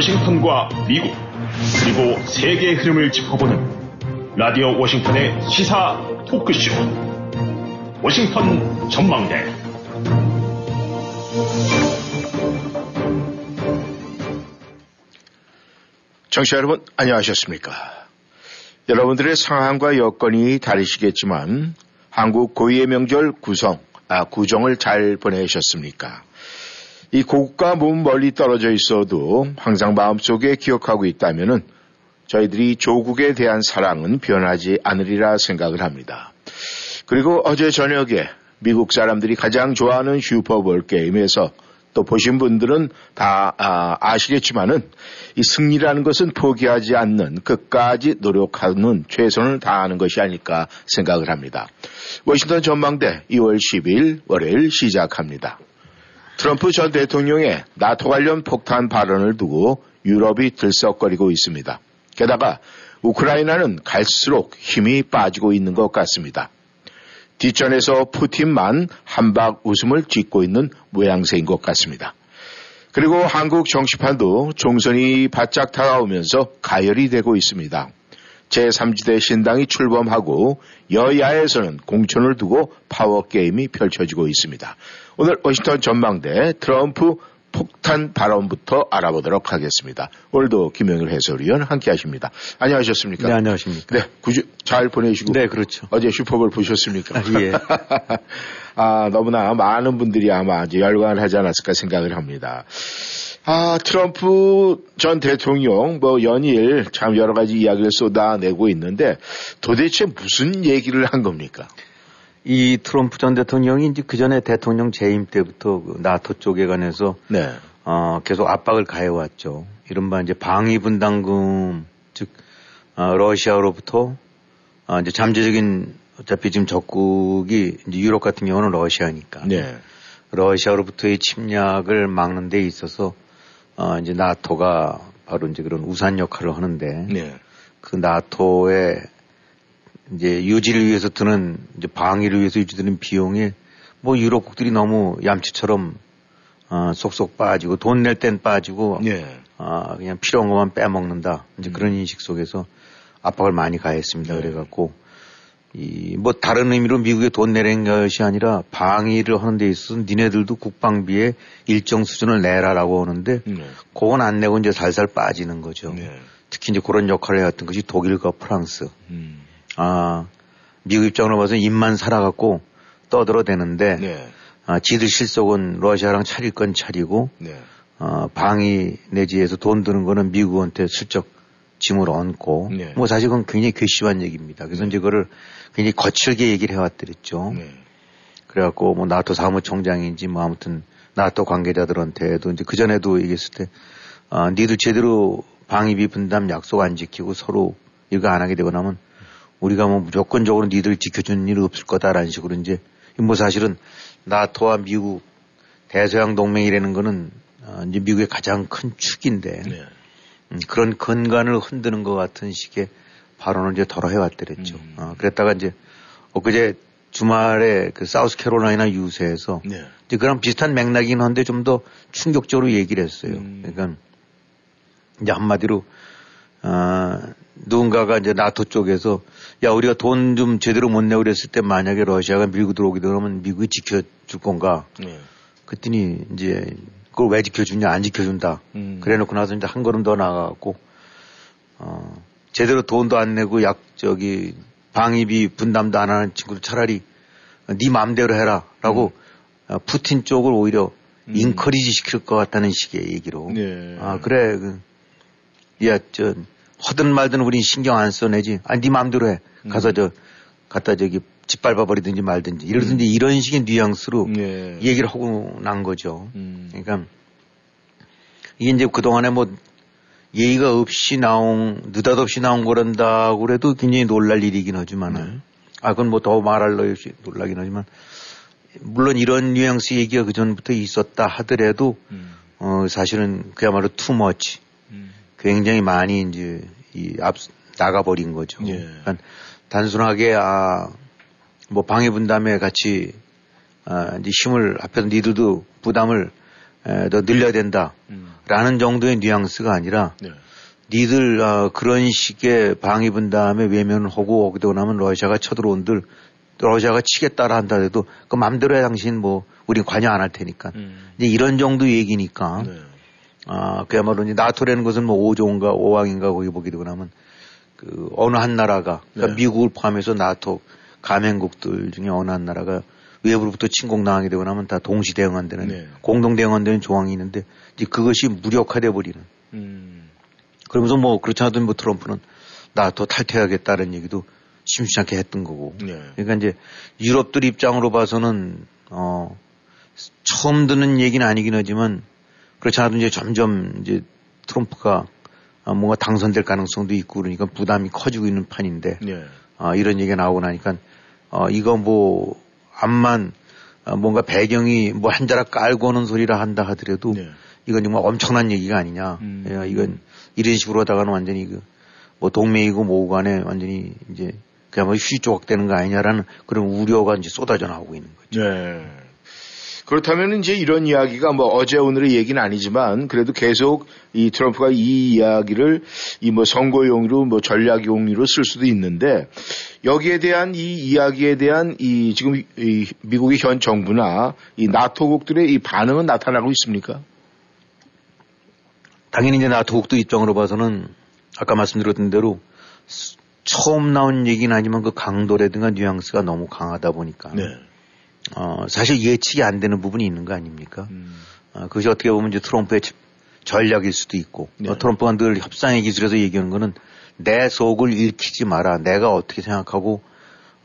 워싱턴과 미국, 그리고 세계의 흐름을 짚어보는 라디오 워싱턴의 시사 토크쇼. 워싱턴 전망대. 청취자 여러분, 안녕하셨습니까? 여러분들의 상황과 여건이 다르시겠지만, 한국 고유의 명절 구성, 아, 구정을 잘 보내셨습니까? 이 고국과 몸 멀리 떨어져 있어도 항상 마음속에 기억하고 있다면은 저희들이 조국에 대한 사랑은 변하지 않으리라 생각을 합니다. 그리고 어제 저녁에 미국 사람들이 가장 좋아하는 슈퍼볼 게임에서 또 보신 분들은 다 아, 시겠지만은이 승리라는 것은 포기하지 않는 끝까지 노력하는 최선을 다하는 것이 아닐까 생각을 합니다. 워싱턴 전망대 2월 10일 월요일 시작합니다. 트럼프 전 대통령의 나토 관련 폭탄 발언을 두고 유럽이 들썩거리고 있습니다. 게다가 우크라이나는 갈수록 힘이 빠지고 있는 것 같습니다. 뒷전에서 푸틴만 한박 웃음을 짓고 있는 모양새인 것 같습니다. 그리고 한국 정치판도 총선이 바짝 다가오면서 가열이 되고 있습니다. 제3지대 신당이 출범하고 여야에서는 공천을 두고 파워게임이 펼쳐지고 있습니다. 오늘 워싱턴 전망대 트럼프 폭탄 발언부터 알아보도록 하겠습니다. 오늘도 김영일 해설위원 함께 하십니다. 안녕하셨습니까? 네, 안녕하십니까? 네, 구주, 잘 보내시고. 네, 그렇죠. 어제 슈퍼볼 보셨습니까? 아, 예. 아, 너무나 많은 분들이 아마 이제 열광을 하지 않았을까 생각을 합니다. 아, 트럼프 전 대통령 뭐 연일 참 여러 가지 이야기를 쏟아내고 있는데 도대체 무슨 얘기를 한 겁니까? 이 트럼프 전 대통령이 이제 그 전에 대통령 재임 때부터 그 나토 쪽에 관해서 네. 어, 계속 압박을 가해왔죠. 이른바 이제 방위 분담금 즉 어, 러시아로부터 어, 이제 잠재적인 어차피 지금 적국이 이제 유럽 같은 경우는 러시아니까 네. 러시아로부터의 침략을 막는 데 있어서 어, 이제 나토가 바로 이제 그런 우산 역할을 하는데 네. 그 나토의 이제 유지를 위해서 드는 이제 방위를 위해서 유지드는 비용이 뭐 유럽국들이 너무 얌치처럼 어, 쏙쏙 빠지고 돈 낼 땐 빠지고 네. 어, 그냥 필요한 것만 빼먹는다 이제 음. 그런 인식 속에서 압박을 많이 가했습니다. 네. 그래갖고 이 뭐 다른 의미로 미국에 돈 내는 것이 아니라 방위를 하는 데 있어서 니네들도 국방비에 일정 수준을 내라라고 하는데 네. 그건 안 내고 이제 살살 빠지는 거죠. 네. 특히 이제 그런 역할을 해왔던 것이 독일과 프랑스. 음. 아, 미국 입장으로 봐서 입만 살아갖고 떠들어대는데 네. 아, 지들 실속은 러시아랑 차릴 건 차리고 네. 어, 방위 내지에서 돈 드는 거는 미국한테 슬쩍 짐을 얹고 네. 뭐 사실 은 굉장히 괘씸한 얘기입니다. 그래서 네. 이제 그거를 굉장히 거칠게 얘기를 해왔더랬죠. 네. 그래갖고 뭐 나토 사무총장인지 뭐 아무튼 나토 관계자들한테도 이제 그전에도 얘기했을 때 아, 니들 제대로 방위비 분담 약속 안 지키고 서로 이거 안 하게 되고 나면 우리가 뭐 무조건적으로 니들 지켜주는 일 없을 거다라는 식으로 이제 뭐 사실은 나토와 미국 대서양 동맹이라는 거는 어 이제 미국의 가장 큰 축인데 네. 음, 그런 근간을 흔드는 것 같은 식의 발언을 이제 덜어 해왔더랬죠. 음. 어, 그랬다가 이제 엊그제 주말에 그 사우스캐롤라이나 유세에서 네. 이제 그런 비슷한 맥락이긴 한데 좀 더 충격적으로 얘기를 했어요. 음. 그러니까 이제 한마디로 아, 누군가가 이제 나토 쪽에서 야 우리가 돈 좀 제대로 못 내고 그랬을 때 만약에 러시아가 밀고 들어오게 되면 미국이 지켜줄 건가? 네. 그랬더니 이제 그걸 왜 지켜주냐 안 지켜준다. 음. 그래놓고 나서 이제 한 걸음 더 나가갖고 어 제대로 돈도 안 내고 약 저기 방위비 분담도 안 하는 친구들 차라리 네 마음대로 해라라고 음. 어, 푸틴 쪽을 오히려 음. 인커리지 시킬 것 같다는 식의 얘기로. 네. 아 그래 그 야, 저, 허든 말든 우린 신경 안 써내지. 아니, 네 마음대로 해. 가서 음. 저, 갖다 저기 짓밟아 버리든지 말든지. 이러든지 음. 이런 식의 뉘앙스로 네. 얘기를 하고 난 거죠. 음. 그러니까 이게 이제 그동안에 뭐 예의가 없이 나온, 느닷없이 나온 거란다고 그래도 굉장히 놀랄 일이긴 하지만은. 네. 아, 그건 뭐 더 말할 너 없이 놀라긴 하지만. 물론 이런 뉘앙스 얘기가 그 전부터 있었다 하더라도, 음. 어, 사실은 그야말로 투머치. 굉장히 많이 이제 이 앞 나가버린 거죠. 예. 그러니까 단순하게 아 뭐 방해 분담에 같이 아 이제 힘을 앞에서 니들도 부담을 에, 더 늘려야 된다라는 음. 정도의 뉘앙스가 아니라 네. 니들 어, 그런 식의 방위분 다음에 외면을 하고 되고 나면 러시아가 쳐들어온들 러시아가 치겠다라 한다 해도 그 맘대로 해 당신 뭐 우린 관여 안 할 테니까 음. 이제 이런 정도 얘기니까 네. 아 그야말로 이제 나토라는 것은 뭐 5조인가 5왕인가 거기 보게 되고 나면 그 어느 한 나라가 그러니까 네. 미국을 포함해서 나토 가맹국들 중에 어느 한 나라가 외부로부터 침공당하게 되고 나면 다 동시 대응한다는 네. 공동 대응한다는 조항이 있는데 이제 그것이 무력화돼 버리는. 음. 그러면서 뭐 그렇지 않아도 뭐 트럼프는 나토 탈퇴하겠다는 얘기도 심심치 않게 했던 거고. 네. 그러니까 이제 유럽들 입장으로 봐서는 어 처음 듣는 얘기는 아니긴 하지만 그렇지 않아도 이제 점점 이제 트럼프가 뭔가 당선될 가능성도 있고 그러니까 부담이 커지고 있는 판인데 네. 어, 이런 얘기가 나오고 나니까 어, 이거 뭐 암만 어, 뭔가 배경이 뭐 한 자락 깔고 오는 소리라 한다 하더라도 네. 이건 정말 엄청난 얘기가 아니냐. 음. 예, 이건 이런 식으로 하다가는 완전히 그 뭐 동맹이고 뭐고 간에 완전히 이제 그야말로 휴지 조각 되는 거 아니냐라는 그런 우려가 이제 쏟아져 나오고 있는 거죠. 네. 그렇다면 이제 이런 이야기가 뭐 어제 오늘의 얘기는 아니지만 그래도 계속 이 트럼프가 이 이야기를 이 뭐 선거용으로 뭐 전략용으로 쓸 수도 있는데 여기에 대한 이 이야기에 대한 이 지금 이 미국의 현 정부나 이 나토국들의 이 반응은 나타나고 있습니까? 당연히 이제 나토국도 입장으로 봐서는 아까 말씀드렸던 대로 처음 나온 얘기는 아니지만 그 강도라든가 뉘앙스가 너무 강하다 보니까 네. 어, 사실 예측이 안 되는 부분이 있는 거 아닙니까? 음. 어, 그것이 어떻게 보면 이제 트럼프의 전략일 수도 있고 네. 어, 트럼프가 늘 협상의 기술에서 얘기하는 거는 내 속을 읽히지 마라. 내가 어떻게 생각하고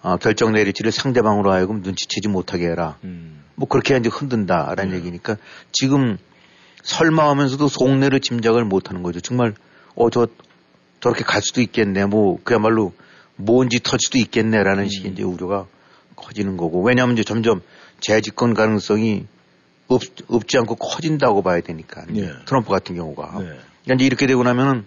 어, 결정 내릴지를 상대방으로 하여금 눈치채지 못하게 해라. 음. 뭐 그렇게 이제 흔든다라는 네. 얘기니까 지금 설마 하면서도 속내를 짐작을 못하는 거죠. 정말 어 저 저렇게 갈 수도 있겠네. 뭐 그야말로 뭔지 터질 수도 있겠네라는 음. 식의 이제 우려가 커지는 거고 왜냐하면 이제 점점 재집권 가능성이 없, 없지 않고 커진다고 봐야 되니까 네. 트럼프 같은 경우가 네. 그러니까 이제 이렇게 되고 나면은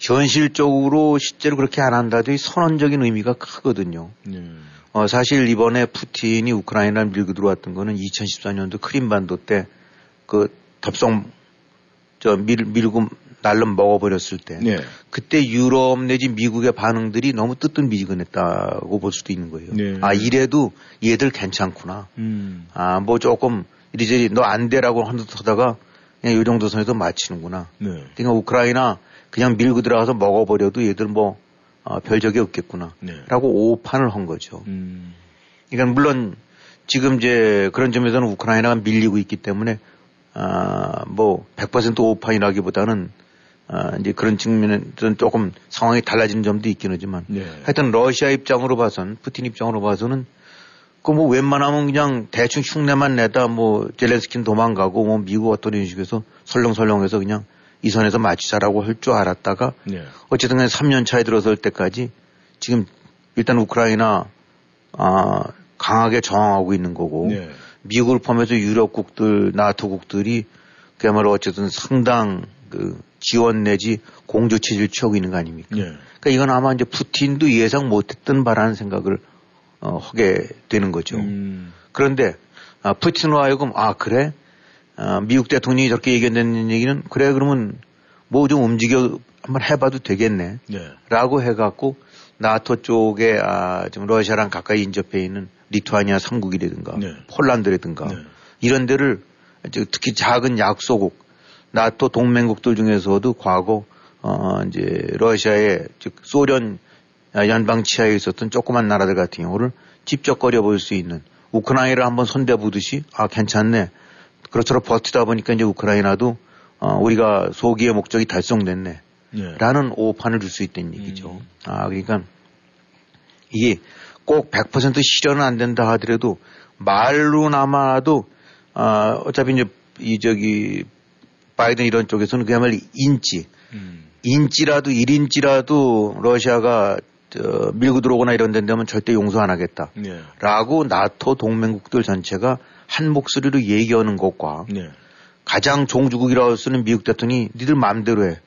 현실적으로 실제로 그렇게 안 한다도 선언적인 의미가 크거든요. 네. 어, 사실 이번에 푸틴이 우크라이나를 밀고 들어왔던 거는 2014년도 크림반도 때 그 덥성 저 밀, 밀고 날름 먹어버렸을 때 네. 그때 유럽 내지 미국의 반응들이 너무 뜨뜻미지근했다고 볼 수도 있는 거예요. 네. 아 이래도 얘들 괜찮구나. 음. 아뭐 조금 이리저리 너 안 돼라고 하다가 그냥 이 정도 선에서 마치는구나. 네. 그러니까 우크라이나 그냥 밀고 들어가서 먹어버려도 얘들 뭐 어, 별적이 없겠구나. 네. 라고 오판을 한 거죠. 음. 그러니까 물론 지금 이제 그런 점에서는 우크라이나가 밀리고 있기 때문에 아, 뭐 100% 오판이라기보다는 아, 이제 그런 측면에는 조금 상황이 달라지는 점도 있긴 하지만 네. 하여튼 러시아 입장으로 봐선 푸틴 입장으로 봐서는 그 뭐 웬만하면 그냥 대충 흉내만 내다 뭐 젤렌스키는 도망가고 뭐 미국 어떤 이런 식에서 설렁설렁해서 그냥 이 선에서 마치자라고 할 줄 알았다가 네. 어쨌든 3년 차에 들어설 때까지 지금 일단 우크라이나 아 강하게 저항하고 있는 거고 네. 미국을 포함해서 유럽국들 나토국들이 그야말로 어쨌든 상당 그 지원 내지 공조 체제를 취하고 있는 거 아닙니까? 네. 그러니까 이건 아마 이제 푸틴도 예상 못했던 바라는 생각을 어, 하게 되는 거죠. 음. 그런데 아, 푸틴으로 하여금 아 그래 아, 미국 대통령이 저렇게 얘기한다는 얘기는 그래 그러면 뭐 좀 움직여 한번 해봐도 되겠네. 네. 라고 해갖고 나토 쪽에 아, 좀 러시아랑 가까이 인접해 있는 리투아니아 3국이라든가 네. 폴란드라든가 네. 이런 데를 특히 작은 약소국 나토 동맹국들 중에서도 과거 어 이제 러시아의 즉 소련 연방 치하에 있었던 조그만 나라들 같은 경우를 직접 거려 볼 수 있는 우크라이나를 한번 손대 보듯이 아 괜찮네 그렇처럼 버티다 보니까 이제 우크라이나도 어 우리가 소기의 목적이 달성됐네 네. 라는 오판을 줄 수 있다는 얘기죠. 음. 아 그러니까 이게 꼭 100% 실현은 안 된다 하더라도 말로나마도 아 어차피 이제 이 저기 바이든 이런 쪽에서는 그야말로 인지, 음. 인지라도 1인지라도 러시아가 저 밀고 들어오거나 이런 데 되면 절대 용서 안 하겠다. 네. 라고 나토 동맹국들 전체가 한 목소리로 얘기하는 것과 네. 가장 종주국이라고 쓰는 미국 대통령이 니들 마음대로 해.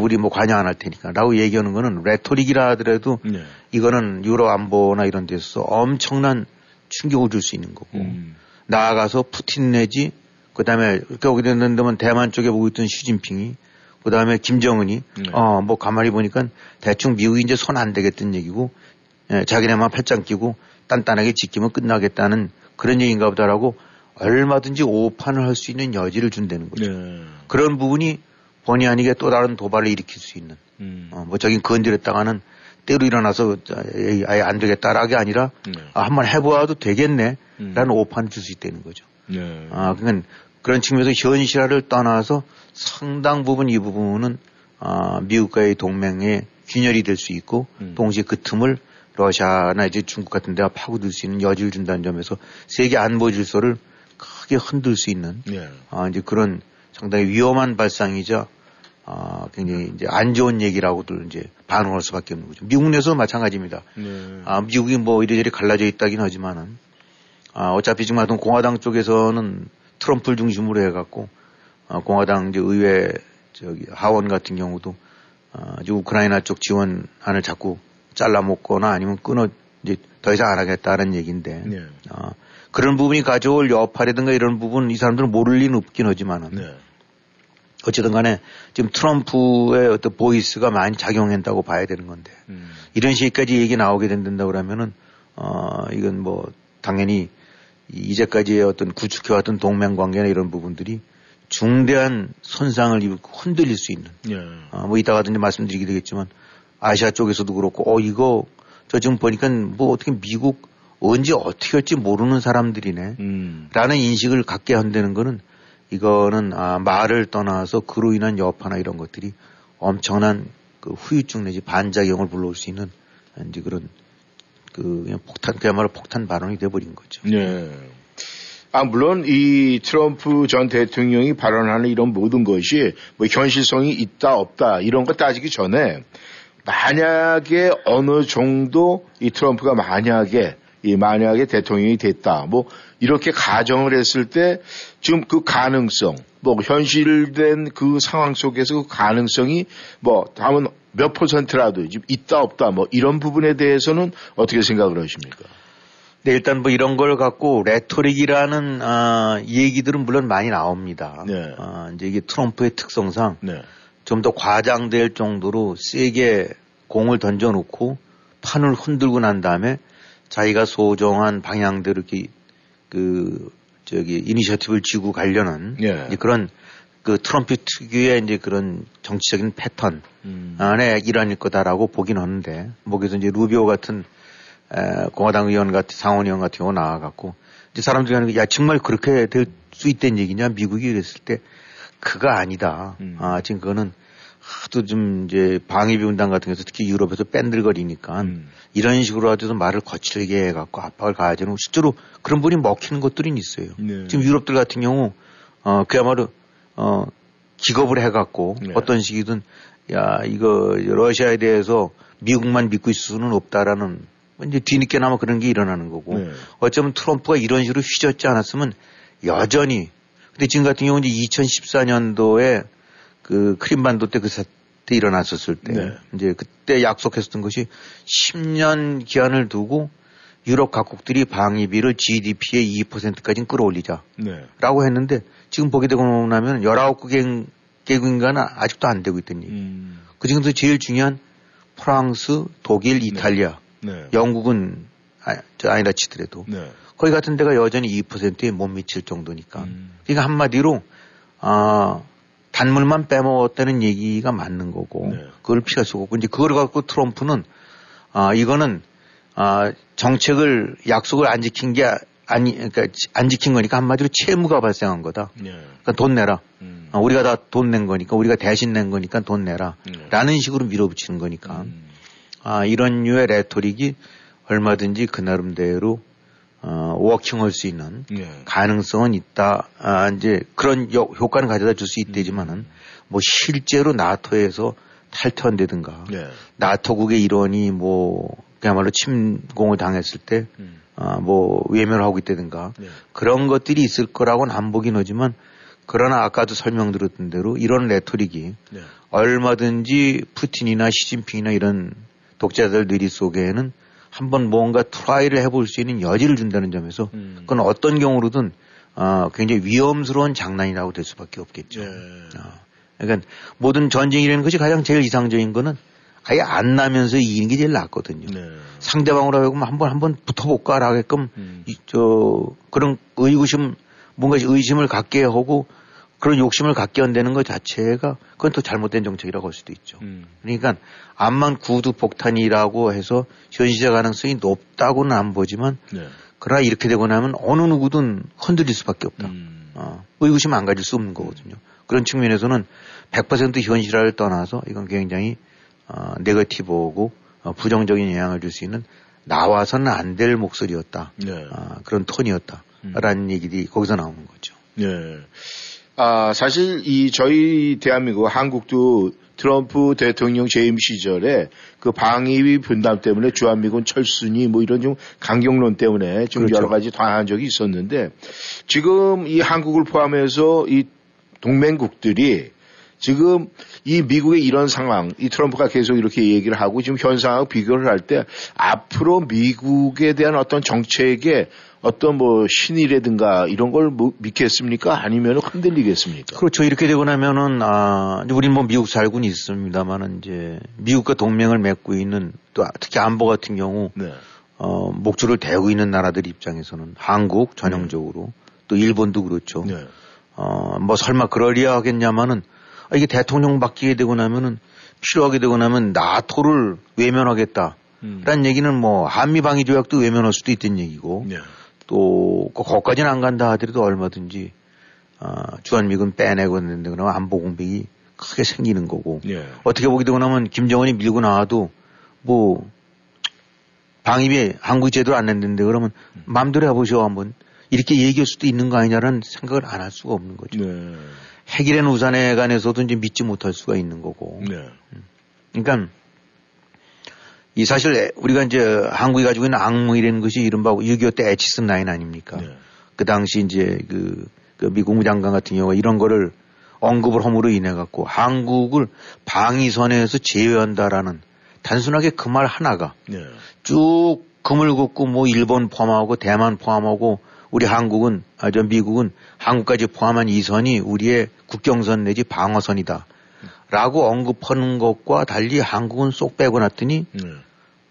우리 뭐 관여 안 할 테니까 라고 얘기하는 거는 레토릭이라 하더라도 네. 이거는 유럽 안보나 이런 데서 엄청난 충격을 줄 수 있는 거고 음. 나아가서 푸틴 내지 그 다음에 거기 됐는데면 대만 쪽에 보고 있던 시진핑이 그 다음에 김정은이 네. 어뭐 가만히 보니까 대충 미국이 이제 손안 되겠다는 얘기고 예, 자기네만 팔짱 끼고 단단하게 지키면 끝나겠다는 그런 얘기인가 보다라고 얼마든지 오판을 할 수 있는 여지를 준다는 거죠. 네. 그런 부분이 본의 아니게 또 다른 도발을 일으킬 수 있는. 음. 어, 뭐 저긴 건드렸다가는 때로 일어나서 아예 안 되겠다라게 아니라 네. 아, 한번 해보아도 되겠네. 음. 라는 오판을 줄 수 있다는 거죠. 네. 아, 그러니까 그런 측면에서 현실화를 떠나서 상당 부분 이 부분은 아, 미국과의 동맹의 균열이 될 수 있고 음. 동시에 그 틈을 러시아나 이제 중국 같은 데가 파고들 수 있는 여지를 준다는 점에서 세계 안보 질서를 크게 흔들 수 있는 네. 아, 이제 그런 상당히 위험한 발상이자 아, 굉장히 이제 안 좋은 얘기라고들 이제 반응할 수밖에 없는 거죠. 미국 내에서도 마찬가지입니다. 네. 아, 미국이 뭐 이래저래 갈라져 있다긴 하지만은 아, 어차피 지금 하여튼 공화당 쪽에서는 트럼프를 중심으로 해갖고 아, 공화당 이제 의회 저기 하원 같은 경우도 아, 이제 우크라이나 쪽 지원안을 자꾸 잘라먹거나 아니면 끊어 이제 더 이상 안 하겠다는 얘기인데 네. 아, 그런 부분이 가져올 여파라든가 이런 부분 이 사람들은 모를 리는 없긴 하지만은 네. 어쨌든 간에 지금 트럼프의 어떤 보이스가 많이 작용한다고 봐야 되는 건데 음. 이런 식까지 얘기 나오게 된다 그러면은 어 이건 뭐 당연히 이제까지의 어떤 구축해왔던 동맹 관계나 이런 부분들이 중대한 손상을 입고 흔들릴 수 있는. 예. 어, 뭐 이따가도 이제 말씀드리게 되겠지만 아시아 쪽에서도 그렇고 어 이거 저 지금 보니까 뭐 어떻게 미국 언제 어떻게 할지 모르는 사람들이네. 음. 라는 인식을 갖게 한다는 거는 이거는 아, 말을 떠나서 그로 인한 여파나 이런 것들이 엄청난 그 후유증 내지 반작용을 불러올 수 있는 이제 그런 그 그냥 폭탄 그야말로 폭탄 발언이 돼버린 거죠. 네. 아 물론 이 트럼프 전 대통령이 발언하는 이런 모든 것이 뭐 현실성이 있다 없다 이런 거 따지기 전에 만약에 어느 정도 이 트럼프가 만약에 이 만약에 대통령이 됐다 뭐 이렇게 가정을 했을 때 지금 그 가능성 뭐 현실된 그 상황 속에서 그 가능성이 뭐 다음은 몇 퍼센트라도 지금 있다 없다 뭐 이런 부분에 대해서는 어떻게 생각을 하십니까? 네, 일단 뭐 이런 걸 갖고 레토릭이라는 아, 얘기들은 물론 많이 나옵니다. 네. 아, 이제 이게 트럼프의 특성상 네. 좀더 과장될 정도로 세게 공을 던져놓고 판을 흔들고 난 다음에 자기가 소정한 방향대로 이렇게 그 저기 이니셔티브를 쥐고 가려는 예. 그런 그 트럼프 특유의 이제 그런 정치적인 패턴 음. 안에 일환일 거다라고 보긴 하는데 뭐 그래서 이제 루비오 같은 에, 공화당 의원 같은 상원 의원 같은 경우 나와갖고 이제 사람들이 하는 게 야 정말 그렇게 될 수 있다는 얘기냐 미국이 그랬을 때 그거 아니다. 음. 아 지금 그거는 하도 좀 이제 방위비 분담 같은 경우서 특히 유럽에서 뺀들거리니까 음. 이런 식으로 하도 말을 거칠게 해갖고 압박을 가하지는 실제로 그런 분이 먹히는 것들이 있어요. 네. 지금 유럽들 같은 경우 어 그야말로 어 기겁을 해갖고 네. 어떤 식이든 야 이거 러시아에 대해서 미국만 믿고 있을 수는 없다라는 이제 뒤늦게나마 그런 게 일어나는 거고 네. 어쩌면 트럼프가 이런 식으로 휘젓지 않았으면 여전히 근데 지금 같은 경우는 이제 2014년도에 그 크림반도 때 그 사태 일어났었을 때 네. 이제 그때 약속했었던 것이 10년 기한을 두고 유럽 각국들이 방위비를 GDP의 2%까지 끌어올리자. 네. 라고 했는데 지금 보게 되고 나면 19개국 개국인가는 아직도 안 되고 있더니 음. 그 중에서 제일 중요한 프랑스, 독일, 네. 이탈리아, 네. 영국은 아, 아니 라 치더라도 네. 거기 같은 데가 여전히 2%에 못 미칠 정도니까. 음. 그러니까 한마디로 아 단물만 빼먹었다는 얘기가 맞는 거고 네. 그걸 피할 수가 없고 이제 그걸 갖고 트럼프는 아 이거는 아 정책을 약속을 안 지킨 게 아니 그러니까 안 지킨 거니까 한마디로 채무가 발생한 거다. 네. 그러니까 돈 내라. 음. 아, 우리가 다 돈 낸 거니까 우리가 대신 낸 거니까 돈 내라. 네. 라는 식으로 밀어붙이는 거니까 음. 아 이런 류의 레토릭이 얼마든지 그 나름대로 어, 워킹할 수 있는 예. 가능성은 있다. 아, 이제 그런 여, 효과는 가져다 줄 수 있대지만은 음. 뭐 실제로 나토에서 탈퇴한다든가 예. 나토국의 일원이 뭐 그야말로 침공을 당했을 때 음. 아, 뭐 외면을 하고 있다든가 예. 그런 것들이 있을 거라고는 안 보긴 하지만 그러나 아까도 설명드렸던 대로 이런 레토릭이 예. 얼마든지 푸틴이나 시진핑이나 이런 독자들 뇌리 속에는 한번 뭔가 try를 해볼 수 있는 여지를 준다는 점에서 음. 그건 어떤 경우로든 어, 굉장히 위험스러운 장난이라고 될 수밖에 없겠죠. 네. 어, 그러니까 모든 전쟁이라는 것이 가장 제일 이상적인 거는 아예 안 나면서 이기는 게 제일 낫거든요. 네. 상대방으로 하여금 한번 한번 붙어볼까라 하게끔 음. 이, 저 그런 의구심 뭔가 의심을 갖게 하고 그런 욕심을 갖게 한다는 것 자체가 그건 또 잘못된 정책이라고 할 수도 있죠. 음. 그러니까 암만 구두 폭탄이라고 해서 현실화 가능성이 높다고는 안 보지만 네. 그러나 이렇게 되고 나면 어느 누구든 흔들릴 수밖에 없다. 음. 어, 의구심 안 가질 수 없는 거거든요. 그런 측면에서는 100% 현실화를 떠나서 이건 굉장히 어, 네거티브고 어, 부정적인 영향을 줄 수 있는 나와서는 안 될 목소리였다. 네. 어, 그런 톤이었다라는 음. 얘기들이 거기서 나오는 거죠. 네. 아, 사실 이 저희 대한민국 한국도 트럼프 대통령 재임 시절에 그 방위 분담 때문에 주한미군 철수니 뭐 이런 좀 강경론 때문에 좀 그렇죠. 여러 가지 당한 적이 있었는데 지금 이 한국을 포함해서 이 동맹국들이 지금 이 미국의 이런 상황, 이 트럼프가 계속 이렇게 얘기를 하고 지금 현상하고 비교를 할 때 앞으로 미국에 대한 어떤 정책에 어떤 뭐 신이라든가 이런 걸 뭐 믿겠습니까? 아니면 흔들리겠습니까? 그렇죠. 이렇게 되고 나면은 아, 우리 뭐 미국 살고는 있습니다만은 이제 미국과 동맹을 맺고 있는 또 특히 안보 같은 경우 네. 어, 목줄을 대고 있는 나라들 입장에서는 한국 전형적으로 네. 또 일본도 그렇죠. 네. 어, 뭐 설마 그러리야 하겠냐마는 아, 이게 대통령 바뀌게 되고 나면은 필요하게 되고 나면 나토를 외면하겠다. 음. 라는 얘기는 뭐 한미 방위 조약도 외면할 수도 있던 얘기고 네. 또 거기까지는 안 간다 하더라도 얼마든지 어, 주한미군 빼내고 있는데 그러면 안보 공백이 크게 생기는 거고 예. 어떻게 보게 되고 나면 김정은이 밀고 나와도 뭐 방위비 한국 제대로 안 냈는데 그러면 음. 마음대로 해보셔 한번 이렇게 얘기할 수도 있는 거 아니냐라는 생각을 안 할 수가 없는 거죠. 네. 핵이란 우산에 관해서도 이제 믿지 못할 수가 있는 거고. 네. 음. 그러니까 이 사실 우리가 이제 한국이 가지고 있는 악몽이라는 것이 이른바 6.25때 에치슨 라인 아닙니까? 네. 그 당시 이제 그, 그 미국 무장관 같은 경우가 이런 거를 언급을 함으로 인해 갖고 한국을 방위선에서 제외한다라는 단순하게 그 말 하나가 네. 쭉 금을 긋고 뭐 일본 포함하고 대만 포함하고 우리 한국은 아 저 미국은 한국까지 포함한 이 선이 우리의 국경선 내지 방어선이다. 라고 언급하는 것과 달리 한국은 쏙 빼고 났더니 네.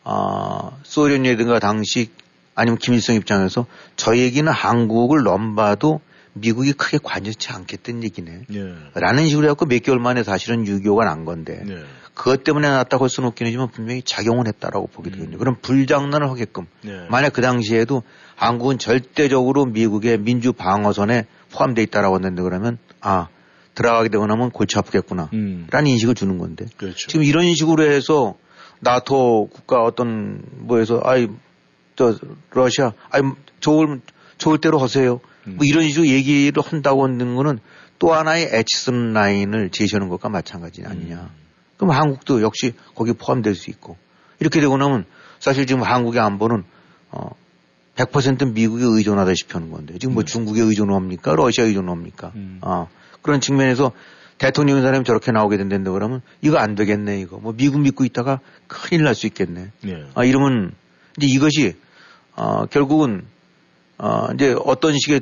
어, 소련이라든가 당시 아니면 김일성 입장에서 저 얘기는 한국을 넘봐도 미국이 크게 관여치 않겠다는 얘기네. 네. 라는 식으로 해갖고 몇 개월 만에 사실은 6.25가 난 건데 네. 그것 때문에 났다고 할 수는 없긴 하지만 분명히 작용을 했다라고 보게 되거든요. 음. 그럼 불장난을 하게끔 네. 만약 그 당시에도 한국은 절대적으로 미국의 민주 방어선에 포함되어 있다라고 했는데 그러면 아 들어가게 되고 나면 골치 아프겠구나 음. 라는 인식을 주는 건데 그렇죠. 지금 이런 식으로 해서 나토 국가 어떤 뭐에서 아이 저 러시아 아이 좋을 좋을 대로 하세요. 음. 뭐 이런 식으로 얘기를 한다고 하는 거는 또 하나의 에치슨 라인을 제시하는 것과 마찬가지 아니냐. 음. 그럼 한국도 역시 거기 포함될 수 있고 이렇게 되고 나면 사실 지금 한국의 안보는 어 100% 미국에 의존하다시피 하는 건데 지금 뭐 음. 중국에 의존합니까? 러시아에 의존합니까? 음. 어, 그런 측면에서 대통령인 사람이 저렇게 나오게 된다는데 그러면 이거 안 되겠네 이거 뭐 미국 믿고 있다가 큰일 날 수 있겠네. 네. 아 이러면 이제 이것이 어 결국은 어 이제 어떤 식의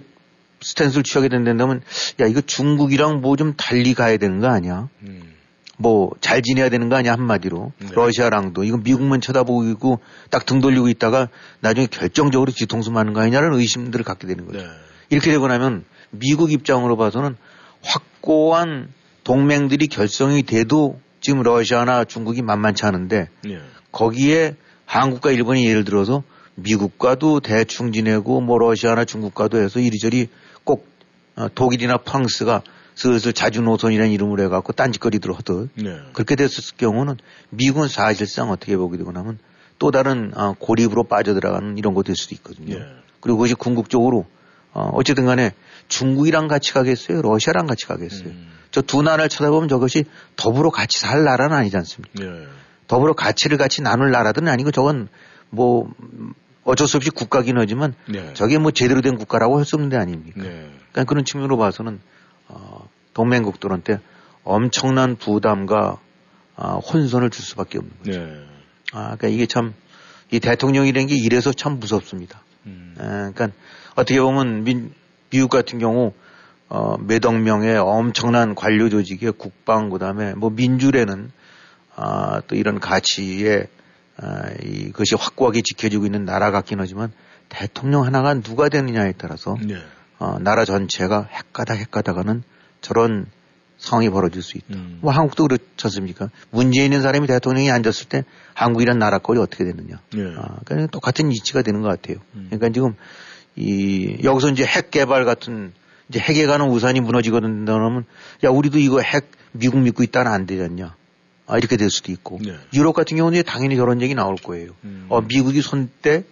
스탠스를 취하게 된다면 야 이거 중국이랑 뭐 좀 달리 가야 되는 거 아니야? 음. 뭐 잘 지내야 되는 거 아니야 한마디로 네. 러시아랑도 이거 미국만 쳐다보고 딱 등 돌리고 있다가 나중에 결정적으로 뒤통수 맞는 거 아니냐라는 의심들을 갖게 되는 거죠. 네. 이렇게 되고 나면 미국 입장으로 봐서는 확고한 동맹들이 결성이 돼도 지금 러시아나 중국이 만만치 않은데 네. 거기에 한국과 일본이 예를 들어서 미국과도 대충 지내고 뭐 러시아나 중국과도 해서 이리저리 꼭 어, 독일이나 프랑스가 슬슬 자주노선이라는 이름을 해갖고 딴짓거리들 하듯 네. 그렇게 됐을 경우는 미국은 사실상 어떻게 보게 되고 나면 또 다른 어, 고립으로 빠져들어가는 이런 거 될 수도 있거든요. 네. 그리고 그것이 궁극적으로 어, 어쨌든 간에 중국이랑 같이 가겠어요? 러시아랑 같이 가겠어요? 음. 저두 나라를 쳐다보면 저것이 더불어 같이 살 나라는 아니지 않습니까? 네. 더불어 가치를 같이 나눌 나라들은 아니고 저건 뭐 어쩔 수 없이 국가긴 하지만 네. 저게 뭐 제대로 된 국가라고 할 수 없는 데 아닙니까? 네. 그러니까 그런 측면으로 봐서는 어, 동맹국들한테 엄청난 부담과 어, 혼선을 줄 수밖에 없는 거죠. 네. 아, 그러니까 이게 참 이 대통령이라는 게 이래서 참 무섭습니다. 음. 아, 그러니까 어떻게 보면 민, 미국 같은 경우 어, 몇억 명의 엄청난 관료 조직의 국방 그다음에 뭐 민주례는 아, 또 이런 가치에 아, 이것이 확고하게 지켜지고 있는 나라 같긴 하지만 대통령 하나가 누가 되느냐에 따라서 네. 어, 나라 전체가 핵가다 핵가다가는 저런 상황이 벌어질 수 있다. 음. 뭐 한국도 그렇지 않습니까? 문제 있는 사람이 대통령이 앉았을 때 한국이란 나라 꼴이 어떻게 되느냐. 네. 아, 그러니까 똑같은 이치가 되는 것 같아요. 음. 그러니까 지금 이 여기서 이제 핵 개발 같은 이제 핵에 가는 우산이 무너지거든 그러면 야 우리도 이거 핵 미국 믿고 있다는 안 되잖냐. 아 이렇게 될 수도 있고 네. 유럽 같은 경우는 당연히 저런 얘기 나올 거예요. 음. 어 미국이 손대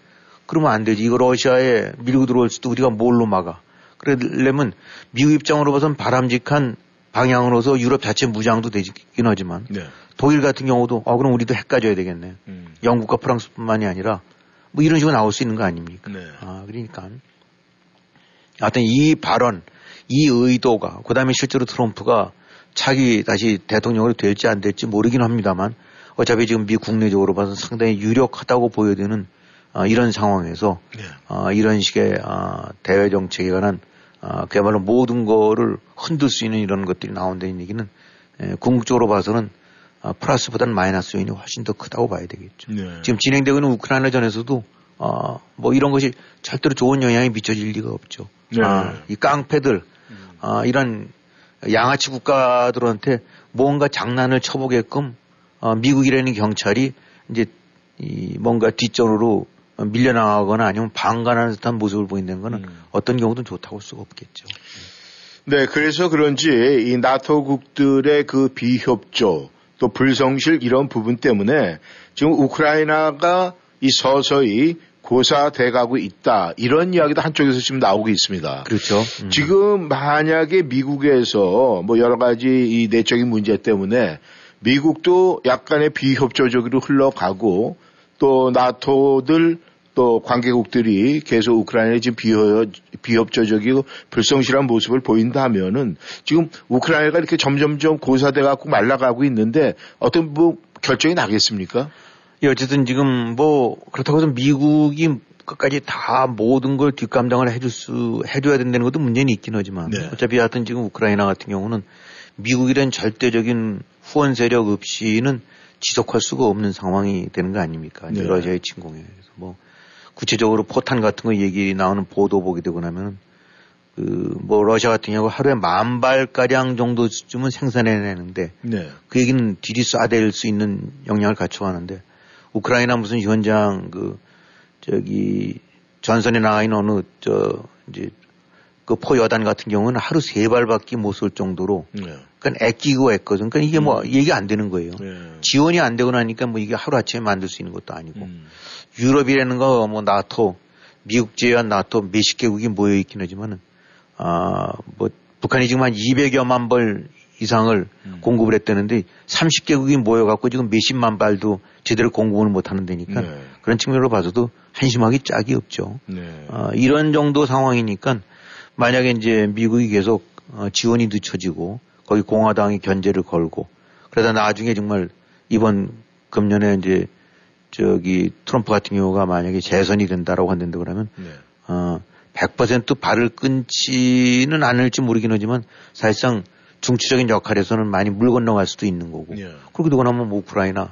그러면 안 되지. 이거 러시아에 밀고 들어올 수도 우리가 뭘로 막아. 그러려면 미국 입장으로 봐선 바람직한 방향으로서 유럽 자체 무장도 되긴 하지만 네. 독일 같은 경우도 어 그럼 우리도 핵 가져야 되겠네. 음. 영국과 프랑스뿐만이 아니라 뭐 이런 식으로 나올 수 있는 거 아닙니까? 네. 아 그러니까 하여튼 이 발언, 이 의도가 그다음에 실제로 트럼프가 차기 다시 대통령으로 될지 안 될지 모르긴 합니다만 어차피 지금 미 국내적으로 봐서 상당히 유력하다고 보여지는 어, 이런 상황에서 네. 어, 이런 식의 어, 대외 정책에 관한 어, 그야말로 모든 거를 흔들 수 있는 이런 것들이 나온다는 얘기는 예, 궁극적으로 봐서는 어, 플러스보다는 마이너스 요인이 훨씬 더 크다고 봐야 되겠죠. 네. 지금 진행되고 있는 우크라이나 전에서도 어, 뭐 이런 것이 절대로 좋은 영향이 미쳐질 리가 없죠. 네. 아, 이 깡패들, 음. 아, 이런 양아치 국가들한테 뭔가 장난을 쳐보게끔 어, 미국이라는 경찰이 이제 이 뭔가 뒷전으로 밀려나가거나 아니면 방관하는 듯한 모습을 보인다는 거는 음. 어떤 경우든 좋다고 할 수가 없겠죠. 네, 그래서 그런지 이 나토국들의 그 비협조 또 불성실 이런 부분 때문에 지금 우크라이나가 이 서서히 고사돼 가고 있다. 이런 이야기도 한쪽에서 지금 나오고 있습니다. 그렇죠. 음. 지금 만약에 미국에서 뭐 여러 가지 이 내적인 문제 때문에 미국도 약간의 비협조적으로 흘러가고 또 나토들 또 관계국들이 계속 우크라이나에 지금 비협, 비협조적이고 불성실한 모습을 보인다 하면은 지금 우크라이나가 이렇게 점점점 고사돼 갖고 말라가고 있는데 어떤 뭐 결정이 나겠습니까? 예, 어쨌든 지금 뭐 그렇다고 해서 미국이 끝까지 다 모든 걸 뒷감당을 해줄 수, 해줘야 된다는 것도 문제는 있긴 하지만 네. 어차피 하여튼 지금 우크라이나 같은 경우는 미국이란 절대적인 후원 세력 없이는 지속할 수가 없는 상황이 되는 거 아닙니까? 네. 러시아의 침공에. 그래서 뭐 구체적으로 포탄 같은 거 얘기 나오는 보도 보게 되고 나면 그뭐 러시아 같은 경우 하루에 만 발가량 정도쯤은 생산해내는데 네. 그 얘기는 뒤리 쏴댈 수 있는 역량을 갖춰가는데 우크라이나 무슨 현장 그 저기 전선에 나가 있는 어느 저 이제 그 포여단 같은 경우는 하루 세 발밖에 못 쏠 정도로 네. 그러니까 애끼고 애거든. 그러니까 이게 뭐 음. 얘기 안 되는 거예요. 네. 지원이 안 되고 나니까 뭐 이게 하루 아침에 만들 수 있는 것도 아니고 음. 유럽이라는 거 뭐 나토 미국 제외한 나토 몇십 개국이 모여 있긴 하지만은 아뭐 북한이 지금 한 200여만 벌 이상을 음. 공급을 했다는데 30개국이 모여갖고 지금 몇십만 발도 제대로 공급을 못 하는 데니까 네. 그런 측면으로 봐서도 한심하기 짝이 없죠. 네. 어, 이런 정도 상황이니까 만약에 이제 미국이 계속 어, 지원이 늦춰지고 거기 공화당이 견제를 걸고 그러다 나중에 정말 이번 금년에 이제 저기 트럼프 같은 경우가 만약에 재선이 된다라고 한다는데 그러면 네. 어, 100% 발을 끊지는 않을지 모르긴 하지만 사실상 중추적인 역할에서는 많이 물 건너갈 수도 있는 거고. 예. 그러고 되고 나면 뭐 우크라이나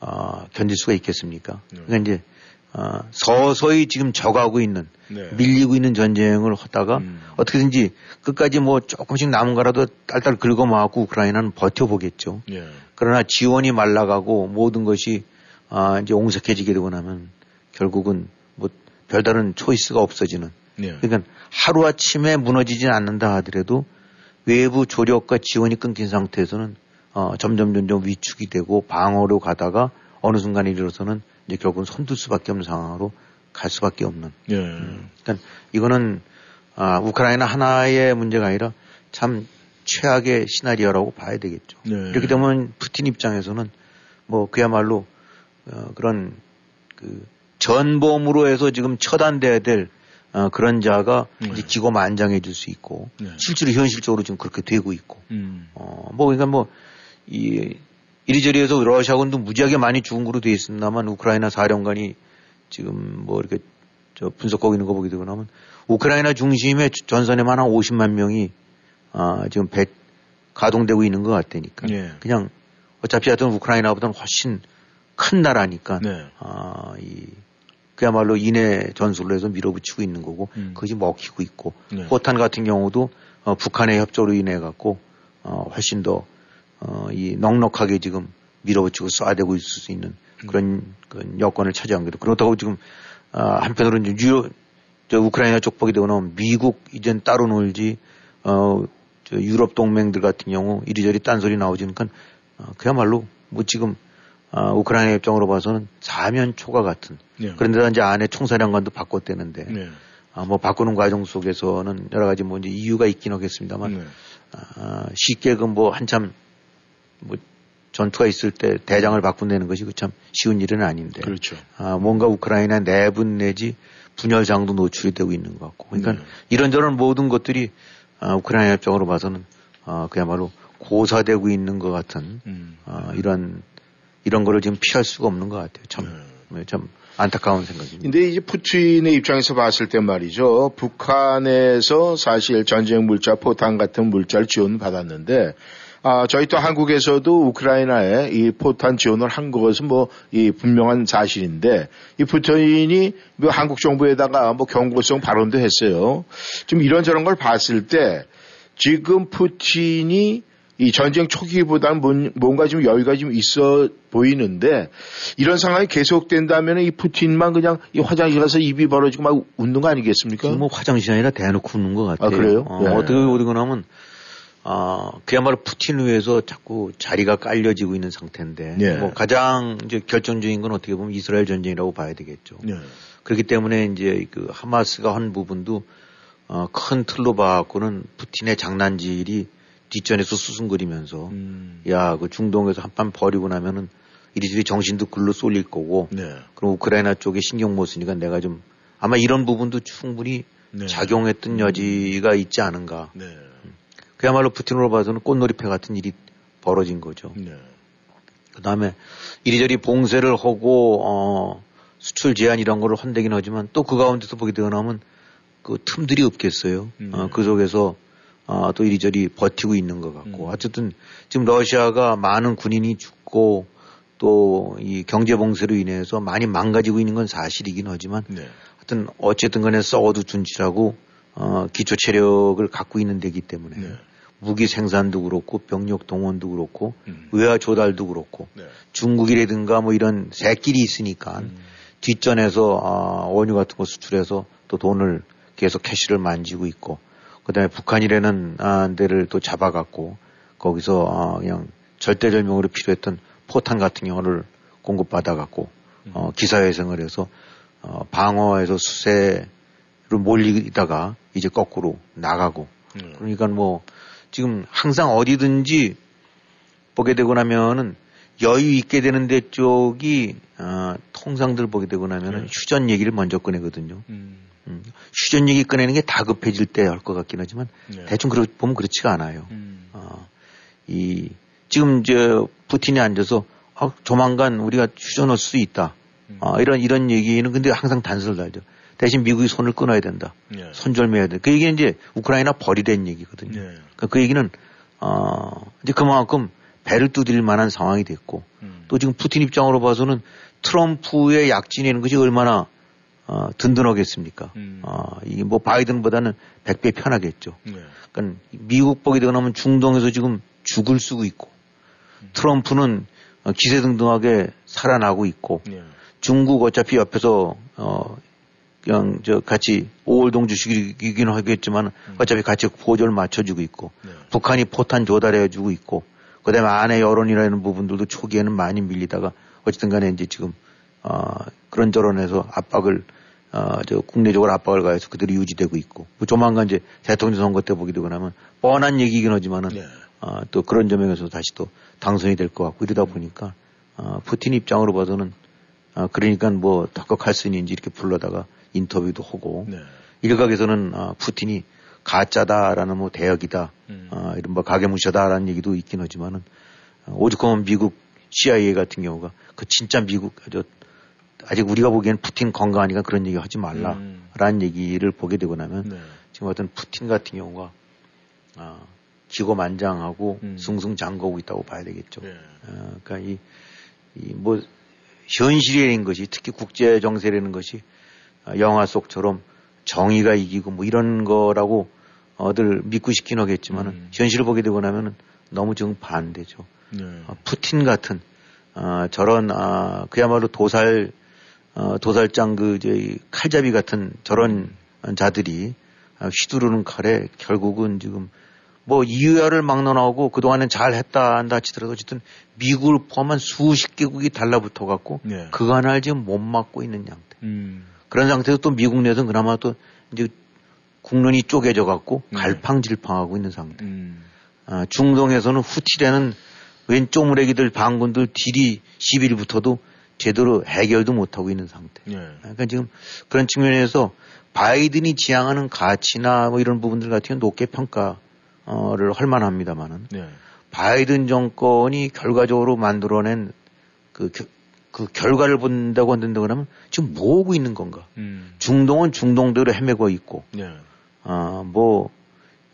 어, 견딜 수가 있겠습니까? 네. 그러니까 이제 어, 서서히 지금 적하고 있는 네. 밀리고 있는 전쟁을 하다가 음. 어떻게든지 끝까지 뭐 조금씩 남은 거라도 딸딸 긁어 모았고 우크라이나는 버텨보겠죠. 예. 그러나 지원이 말라가고 모든 것이 아, 이제 옹색해지게 되고 나면 결국은 뭐 별다른 초이스가 없어지는. 예. 그러니까 하루아침에 무너지진 않는다 하더라도 외부 조력과 지원이 끊긴 상태에서는 어, 점점 점점 위축이 되고 방어로 가다가 어느 순간에 이르러서는 이제 결국은 손들 수밖에 없는 상황으로 갈 수밖에 없는. 예. 음, 그러니까 이거는 아, 우크라이나 하나의 문제가 아니라 참 최악의 시나리오라고 봐야 되겠죠. 네. 이렇게 되면 푸틴 입장에서는 뭐 그야말로 어, 그런 그 전범으로 해서 지금 처단돼야 될 어, 그런 자가 네. 이제 기고만장해질 수 있고 네. 실제로 현실적으로 지금 그렇게 되고 있고 음. 어, 뭐 그러니까 뭐 이 이리저리 해서 러시아군도 무지하게 많이 죽은 거로 돼 있습니다만 우크라이나 사령관이 지금 뭐 이렇게 저 분석하고 있는 거 보게 되고 나면 우크라이나 중심의 전선에만 한 50만 명이 아, 지금 배 가동되고 있는 것 같다니까. 네. 그냥 어차피 하여튼 우크라이나보다는 훨씬 큰 나라니까. 네. 아, 이 그야말로 인해 전술로 해서 밀어붙이고 있는 거고 음. 그것이 먹히고 있고 네. 포탄 같은 경우도 어, 북한의 협조로 인해 갖고 어, 훨씬 더 어, 이 넉넉하게 지금 밀어붙이고 쏴대고 있을 수 있는 음. 그런, 그런 여건을 차지한 거죠. 그렇다고 지금 어, 한편으로는 유로, 저 우크라이나 쪽 보게 되고 나면 미국 이젠 따로 놀지 어, 저 유럽 동맹들 같은 경우 이리저리 딴소리 나오지니까 어, 그야말로 뭐 지금 어, 우크라이나 입장으로 봐서는 사면 초과 같은 네. 그런데 이제 안에 총사령관도 바꿨대는데 네. 아, 뭐 바꾸는 과정 속에서는 여러 가지 뭐 이제 이유가 있긴 하겠습니다만 네. 아, 쉽게 그 뭐 한참 뭐 전투가 있을 때 대장을 바꾼다는 것이 그 참 쉬운 일은 아닌데. 그렇죠. 아, 뭔가 우크라이나 내분 내지 분열장도 노출이 되고 있는 것 같고. 그러니까 네. 이런저런 모든 것들이 아, 우크라이나 입장으로 봐서는 아, 그야말로 고사되고 있는 것 같은 음. 아, 이런 이런 거를 지금 피할 수가 없는 것 같아요. 참, 네. 네참 안타까운 생각입니다. 근데 이제 푸틴의 입장에서 봤을 때 말이죠. 북한에서 사실 전쟁 물자, 포탄 같은 물자를 지원받았는데 아, 저희 또 한국에서도 우크라이나에 이 포탄 지원을 한 것은 뭐 이 분명한 사실인데 이 푸틴이 뭐 한국 정부에다가 뭐 경고성 발언도 했어요. 좀 이런저런 걸 봤을 때 지금 푸틴이 이 전쟁 초기보다는 뭔가 좀 여유가 좀 있어 보이는데 이런 상황이 계속된다면 이 푸틴만 그냥 이 화장실 가서 입이 벌어지고 막 웃는 거 아니겠습니까? 뭐 화장실이 아니라 대놓고 웃는 것 같아요. 아, 그래요? 어, 네. 어떻게 어디가 나면 아, 그야말로 푸틴 위에서 자꾸 자리가 깔려지고 있는 상태인데, 네. 뭐 가장 이제 결정적인 건 어떻게 보면 이스라엘 전쟁이라고 봐야 되겠죠. 네. 그렇기 때문에 이제 그 하마스가 한 부분도 어, 큰 틀로 봐갖고는 푸틴의 장난질이 뒷전에서 수승거리면서, 음. 야, 그 중동에서 한판 버리고 나면은 이리저리 정신도 글로 쏠릴 거고, 네. 그럼 우크라이나 쪽에 신경 못 쓰니까 내가 좀 아마 이런 부분도 충분히 네. 작용했던 여지가 있지 않은가. 네. 그야말로 푸틴으로 봐서는 꽃놀이패 같은 일이 벌어진 거죠. 네. 그 다음에 이리저리 봉쇄를 하고, 어, 수출 제한 이런 거를 헌대긴 하지만 또 그 가운데서 보게 되고 나면 그 틈들이 없겠어요. 네. 어, 그 속에서 어, 또 이리저리 버티고 있는 것 같고. 음. 어쨌든 지금 러시아가 많은 군인이 죽고 또 이 경제 봉쇄로 인해서 많이 망가지고 있는 건 사실이긴 하지만 네. 하여튼 어쨌든 간에 써도 준치라고 어, 기초 체력을 갖고 있는 데기 때문에 네. 무기 생산도 그렇고 병력 동원도 그렇고 음. 외화 조달도 그렇고 네. 중국이라든가 뭐 이런 새끼리 있으니까 음. 뒷전에서 아, 원유 같은 거 수출해서 또 돈을 계속 캐시를 만지고 있고 그다음에 북한이라는 아, 데를 또 잡아갖고 거기서 아, 그냥 절대절명으로 필요했던 포탄 같은 경우를 공급받아갖고 음. 어, 기사회생을 해서 어, 방어에서 수세로 몰리다가 이제 거꾸로 나가고 음. 그러니까 뭐 지금 항상 어디든지 보게 되고 나면은 여유 있게 되는 데 쪽이 어, 통상들 보게 되고 나면은 네. 휴전 얘기를 먼저 꺼내거든요. 음. 음. 휴전 얘기 꺼내는 게 다급해질 때 할 것 같긴 하지만 네. 대충 그러, 보면 그렇지가 않아요. 음. 어, 이 지금 저 푸틴이 앉아서 아, 조만간 우리가 휴전할 수 있다. 음. 어, 이런 이런 얘기는 근데 항상 단서를 달죠. 대신 미국이 손을 끊어야 된다. 네. 손절매야 돼. 그 얘기는 이제 우크라이나 벌이 된 얘기거든요. 네. 그러니까 그 얘기는 어 이제 그만큼 배를 두드릴 만한 상황이 됐고 음. 또 지금 푸틴 입장으로 봐서는 트럼프의 약진이라는 것이 얼마나 어, 든든하겠습니까? 음. 어, 이게 뭐 바이든보다는 100배 편하겠죠. 네. 그러니까 미국 보게 되고 나면 중동에서 지금 죽을 쓰고 있고 음. 트럼프는 어, 기세등등하게 살아나고 있고 네. 중국 어차피 옆에서 어, 그냥 저 같이 오월동 주식이긴 하겠지만 음. 어차피 같이 보조를 맞춰주고 있고 네. 북한이 포탄 조달해주고 있고 그다음에 안에 여론이라는 부분들도 초기에는 많이 밀리다가 어쨌든 간에 이제 지금 어 그런저런 해서 압박을 어 저 국내적으로 압박을 가해서 그들이 유지되고 있고 뭐 조만간 이제 대통령 선거 때 보게 되고 나면 뻔한 얘기긴 하지만은 네. 어 또 그런 점에서 다시 또 당선이 될 것 같고 이러다 보니까 어 푸틴 입장으로 봐서는 어 그러니까 뭐 덕덕 할수있는지 이렇게 불러다가 인터뷰도 하고 네. 일각에서는 어, 푸틴이 가짜다라는 뭐 대역이다 음. 어, 이런 뭐 가계무셔다라는 얘기도 있긴 하지만은 어, 오죽하면 미국 CIA 같은 경우가 그 진짜 미국 저 아직 우리가 보기엔 푸틴 건강하니까 그런 얘기 하지 말라. 음. 라는 얘기를 보게 되고 나면 네. 지금 어떤 푸틴 같은 경우가 아, 기고만장하고 음. 승승장구하고 있다고 봐야 되겠죠. 네. 어, 그러니까 이, 이 뭐 현실이라는 것이 특히 국제 정세라는 것이 영화 속처럼 정의가 이기고 뭐 이런 거라고 어들 믿고 싶긴 하겠지만은 음. 현실을 보게 되고 나면은 너무 좀 반대죠. 네. 어, 푸틴 같은 어, 저런 아, 그야말로 도살 어, 도살장 그 이제 칼잡이 같은 저런 자들이 아, 휘두르는 칼에 결국은 지금 뭐 이유야를 막론하고 그동안은 잘 했다 한다 치더라도 어쨌든 미국을 포함한 수십 개국이 달라붙어 갖고 네. 그거 하나를 지금 못 막고 있는 상태. 음. 그런 상태에서 또 미국 내에서는 그나마 또 이제 국론이 쪼개져 갖고 네. 갈팡질팡하고 있는 상태. 음. 아, 중동에서는 후티라는 왼쪽 무래기들 반군들 딜이 시비를 붙어도 제대로 해결도 못하고 있는 상태. 네. 그러니까 지금 그런 측면에서 바이든이 지향하는 가치나 뭐 이런 부분들 같은 경우 높게 평가를 할 만합니다만은 네. 바이든 정권이 결과적으로 만들어낸 그, 그 결과를 본다고 한다고 그러면 지금 뭐 하고 있는 건가? 음. 중동은 중동대로 헤매고 있고, 네. 어, 뭐,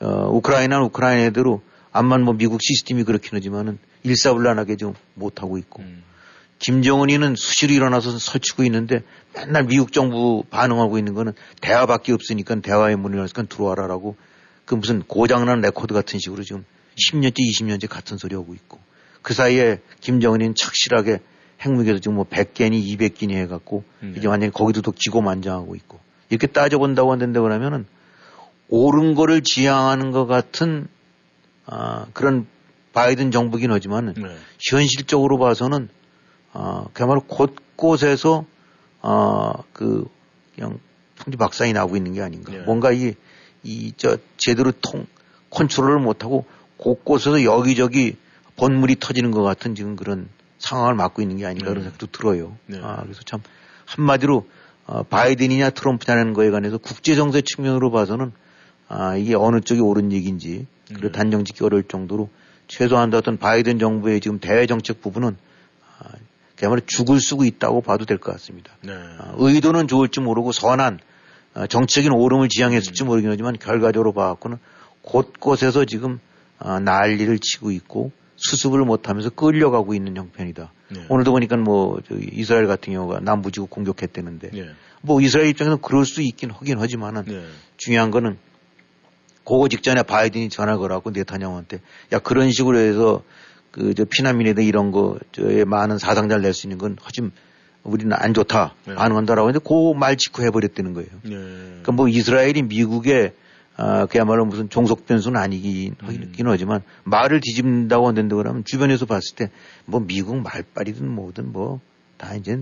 어, 우크라이나는 우크라이나대로 암만 뭐 미국 시스템이 그렇긴 하지만은 일사불란하게 좀 못하고 있고, 음. 김정은이는 수시로 일어나서 설치고 있는데 맨날 미국 정부 반응하고 있는 거는 대화밖에 없으니까 대화의 문을 열었으니까 들어와라라고 그 무슨 고장난 레코드 같은 식으로 지금 10년째 20년째 같은 소리 하고 있고 그 사이에 김정은이는 착실하게 핵무기에서 지금 뭐 100개니 200개니 해갖고 음. 이제 완전히 거기도 또 기고만장하고 있고 이렇게 따져본다고 한다는데 그러면은 옳은 거를 지향하는 것 같은 아, 그런 바이든 정부긴 하지만 네. 현실적으로 봐서는 어, 그야말로 곳곳에서 어, 그 그냥 풍지박산이 나고 있는 게 아닌가. 네. 뭔가 이, 이, 저, 제대로 통, 컨트롤을 못하고 곳곳에서 여기저기 번물이 터지는 것 같은 지금 그런 상황을 맞고 있는 게 아닌가 네. 그런 생각도 들어요. 네. 아, 그래서 참 한마디로 어, 바이든이냐 트럼프냐는 거에 관해서 국제정세 측면으로 봐서는 아, 이게 어느 쪽이 옳은 얘기인지 그리고 네. 단정 짓기 어려울 정도로 최소한 어떤 바이든 정부의 지금 대외 정책 부분은 아, 그야말로 죽을 쓰고 있다고 봐도 될 것 같습니다. 네. 아, 의도는 좋을지 모르고 선한 아, 정책인 오름을 지향했을지 음. 모르긴 하지만 결과적으로 봐갖고는 곳곳에서 지금 아, 난리를 치고 있고 수습을 못하면서 끌려가고 있는 형편이다. 네. 오늘도 보니까 뭐 이스라엘 같은 경우가 남부지구 공격했대는데 네. 뭐 이스라엘 입장에서는 그럴 수 있긴 하긴 하지만은 네. 중요한 거는 그거 직전에 바이든이 전화 걸어갖고 네타냐후한테 야 그런 식으로 해서 그 저 피난민에다 이런 거 저에 많은 사상자를 낼 수 있는 건 하지만 우리는 안 좋다 네. 반응한다라고 했는데 그말 짓고 해버렸다는 거예요. 네. 그러니까 뭐 이스라엘이 미국의 아, 그야말로 무슨 종속 변수는 아니긴 음. 하지만 말을 뒤집는다고 한다고 그러면 주변에서 봤을 때 뭐 미국 말빨이든 뭐든 뭐 다 이제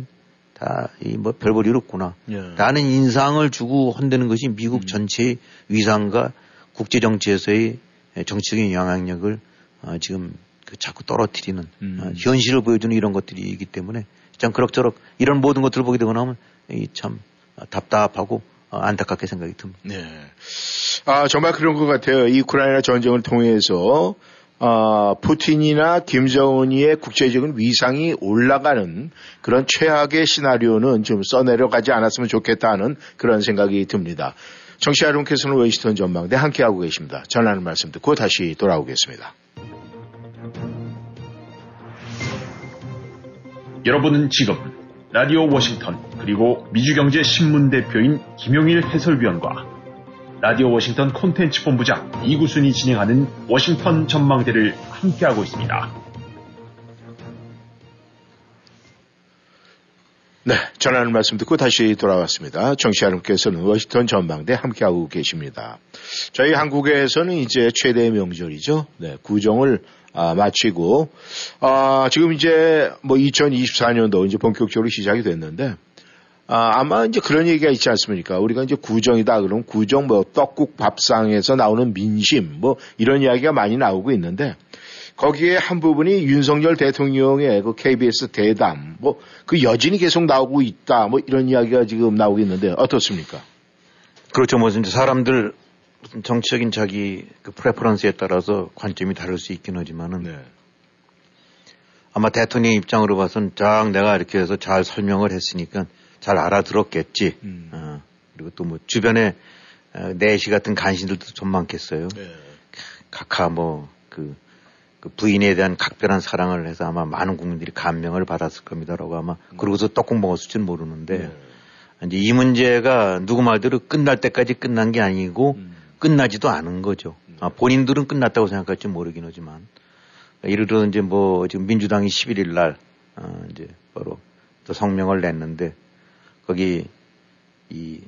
다 이 뭐 별볼일 없구나. 예. 라는 인상을 주고 한다는 것이 미국 음. 전체의 위상과 국제 정치에서의 정치적인 영향력을 어, 지금 그 자꾸 떨어뜨리는 음. 어, 현실을 보여주는 이런 것들이기 때문에 참 그럭저럭 이런 모든 것들을 보게 되고 나면 이 참 답답하고 어, 안타깝게 생각이 듭니다. 네. 아, 정말 그런 것 같아요. 이 우크라이나 전쟁을 통해서 어, 푸틴이나 김정은이의 국제적인 위상이 올라가는 그런 최악의 시나리오는 좀 써내려가지 않았으면 좋겠다는 그런 생각이 듭니다. 청취자 여러분께서는 워싱턴 전망대 함께하고 계십니다. 전하는 말씀 듣고 다시 돌아오겠습니다. 여러분은 지금 라디오 워싱턴 그리고 미주경제신문 대표인 김용일 해설위원과 라디오 워싱턴 콘텐츠 본부장 이구순이 진행하는 워싱턴 전망대를 함께하고 있습니다. 네, 전하는 말씀 듣고 다시 돌아왔습니다. 정치 여러분께서는 워싱턴 전망대 함께하고 계십니다. 저희 한국에서는 이제 최대 명절이죠. 네, 구정을 아, 마치고 아, 지금 이제 뭐 2024년도 이제 본격적으로 시작이 됐는데 아, 아마 이제 그런 얘기가 있지 않습니까? 우리가 이제 구정이다 그러면 구정 뭐 떡국 밥상에서 나오는 민심 뭐 이런 이야기가 많이 나오고 있는데 거기에 한 부분이 윤석열 대통령의 그 KBS 대담 뭐 그 여진이 계속 나오고 있다 뭐 이런 이야기가 지금 나오고 있는데 어떻습니까? 그렇죠. 뭐 이제 사람들 정치적인 자기 그 프레퍼런스에 따라서 관점이 다를 수 있긴 하지만은 네. 아마 대통령 입장으로 봐서는 쫙 내가 이렇게 해서 잘 설명을 했으니까 잘 알아들었겠지. 음. 어. 그리고 또 뭐 주변에 어, 내시 같은 간신들도 좀 많겠어요. 네. 각하 뭐 그 그 부인에 대한 각별한 사랑을 해서 아마 많은 국민들이 감명을 받았을 겁니다라고 아마 음. 그러고서 떡국 먹었을지는 모르는데 네. 이제 이 문제가 누구 말대로 끝날 때까지 끝난 게 아니고 음. 끝나지도 않은 거죠. 음. 아, 본인들은 끝났다고 생각할지 모르긴 하지만 예를 들어 이제 뭐 지금 민주당이 11일 날 어, 이제 바로 또 성명을 냈는데 거기 이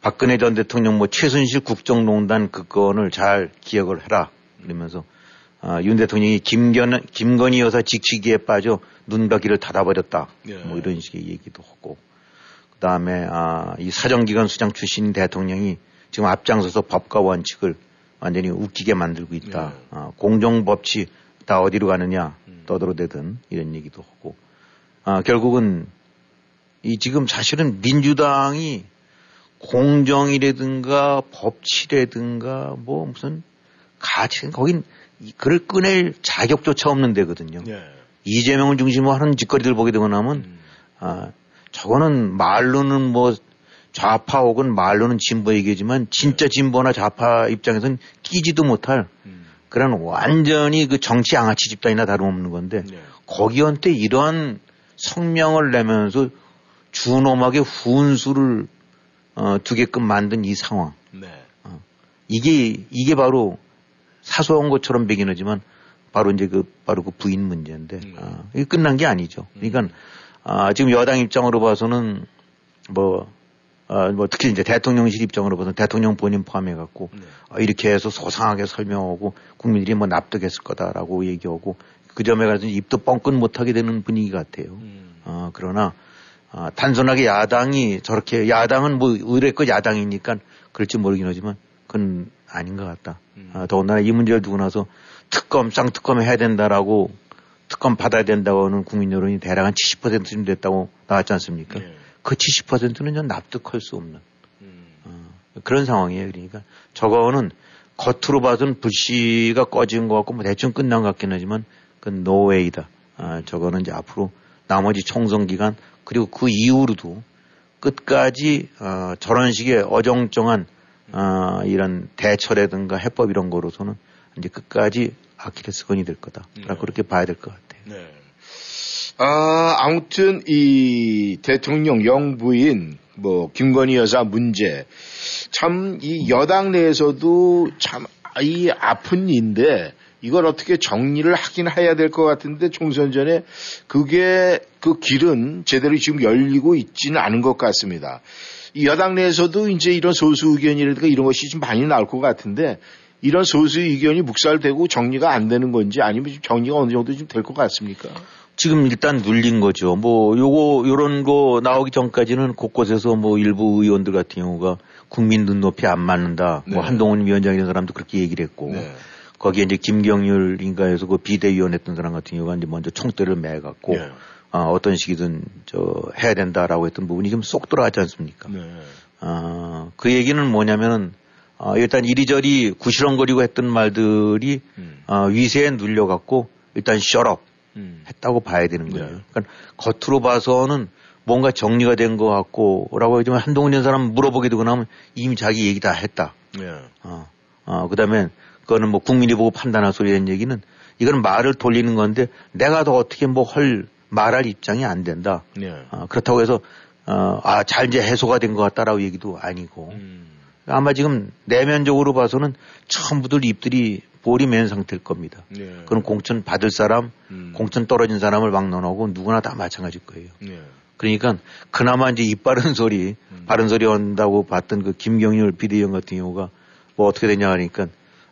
박근혜 전 대통령 뭐 최순실 국정농단 그 건을 잘 기억을 해라 그러면서 아, 윤 대통령이 김견, 김건희 여사 직치기에 빠져 눈과 귀를 닫아버렸다. 예. 뭐 이런 식의 얘기도 하고. 그 다음에, 아, 이 사정기관 수장 출신 대통령이 지금 앞장서서 법과 원칙을 완전히 웃기게 만들고 있다. 예. 아, 공정법치 다 어디로 가느냐 음. 떠들어대든 이런 얘기도 하고. 아, 결국은 이 지금 사실은 민주당이 공정이라든가 법치라든가 뭐 무슨 가치, 거긴 그를 꺼낼 자격조차 없는 데거든요. 예. 이재명을 중심으로 하는 짓거리들 보게 되고 나면, 음. 아, 저거는 말로는 뭐 좌파 혹은 말로는 진보 얘기지만 진짜 예. 진보나 좌파 입장에서는 끼지도 못할 음. 그런 완전히 그 정치 양아치 집단이나 다름없는 건데 예. 거기한테 이러한 성명을 내면서 준엄하게 훈수를 어, 두게끔 만든 이 상황. 네. 어, 이게 이게 바로 사소한 것처럼 배긴 하지만 바로 이제 그 바로 그 부인 문제인데 음. 아, 이게 끝난 게 아니죠. 그러니까 아, 지금 여당 입장으로 봐서는 뭐, 아, 뭐 특히 이제 대통령실 입장으로 봐서는 대통령 본인 포함해 갖고 네. 아, 이렇게 해서 소상하게 설명하고 국민들이 뭐 납득했을 거다라고 얘기하고 그 점에 가서 입도 뻥끗 못하게 되는 분위기 같아요. 음. 아, 그러나 아, 단순하게 야당이 저렇게 야당은 뭐 의뢰껏 야당이니까 그럴지 모르긴 하지만 그건 아닌 것 같다. 음. 아, 더군다나 이 문제를 두고 나서 특검, 쌍특검 해야 된다라고 특검 받아야 된다고 하는 국민 여론이 대략 한 70%쯤 됐다고 나왔지 않습니까? 네. 그 70%는 전 납득할 수 없는 음. 어, 그런 상황이에요. 그러니까 저거는 겉으로 봐서는 불씨가 꺼진 것 같고 뭐 대충 끝난 것 같긴 하지만 그건 노웨이다. 아, 저거는 이제 앞으로 나머지 총선 기간 그리고 그 이후로도 끝까지 어, 저런 식의 어정쩡한 어, 이런 대처라든가 해법 이런 거로서는 이제 끝까지 아킬레스건이 될 거다. 네. 그렇게 봐야 될 것 같아요. 네. 아, 아무튼 이 대통령 영부인 뭐 김건희 여사 문제 참 이 여당 내에서도 참 이 아픈 일인데 이걸 어떻게 정리를 하긴 해야 될 것 같은데 총선 전에 그게 그 길은 제대로 지금 열리고 있지는 않은 것 같습니다. 이 여당 내에서도 이제 이런 소수 의견이라든가 이런 것이 좀 많이 나올 것 같은데 이런 소수 의견이 묵살되고 정리가 안 되는 건지 아니면 정리가 어느 정도 좀 될 것 같습니까? 지금 일단 눌린 거죠. 뭐 요거 요런 거 나오기 전까지는 곳곳에서 뭐 일부 의원들 같은 경우가 국민 눈높이 안 맞는다. 뭐 네. 뭐 한동훈 위원장 이런 사람도 그렇게 얘기를 했고 네. 거기에 이제 김경률인가 해서 그 비대위원 했던 사람 같은 경우가 이제 먼저 총대를 매갖고 네. 어, 어떤 식이든 저 해야 된다라고 했던 부분이 좀 쏙 들어가지 않습니까? 네. 어, 그 얘기는 뭐냐면은 어, 일단 이리저리 구시렁거리고 했던 말들이 음. 어, 위세에 눌려갖고 일단 셔럽 음. 했다고 봐야 되는 거예요. 네. 그러니까 겉으로 봐서는 뭔가 정리가 된 것 같고라고 하지만 한동훈 이런 사람 물어보게 되고 나면 이미 자기 얘기 다 했다. 네. 어, 어, 그 다음에 그거는 뭐 국민이 보고 판단할 소리라는 얘기는 이거는 말을 돌리는 건데 내가 더 어떻게 뭐 헐 말할 입장이 안 된다. 네. 어, 그렇다고 해서 어, 아, 잘 이제 해소가 된 것 같다라고 얘기도 아니고 음. 아마 지금 내면적으로 봐서는 전부들 입들이 볼이 맨 상태일 겁니다. 네. 그럼 공천 받을 사람, 음. 공천 떨어진 사람을 막론하고 누구나 다 마찬가지일 거예요. 네. 그러니까 그나마 이제 입 바른 소리, 음. 바른 소리 한다고 봤던 그 김경률 비대위원 같은 경우가 뭐 어떻게 되냐 하니까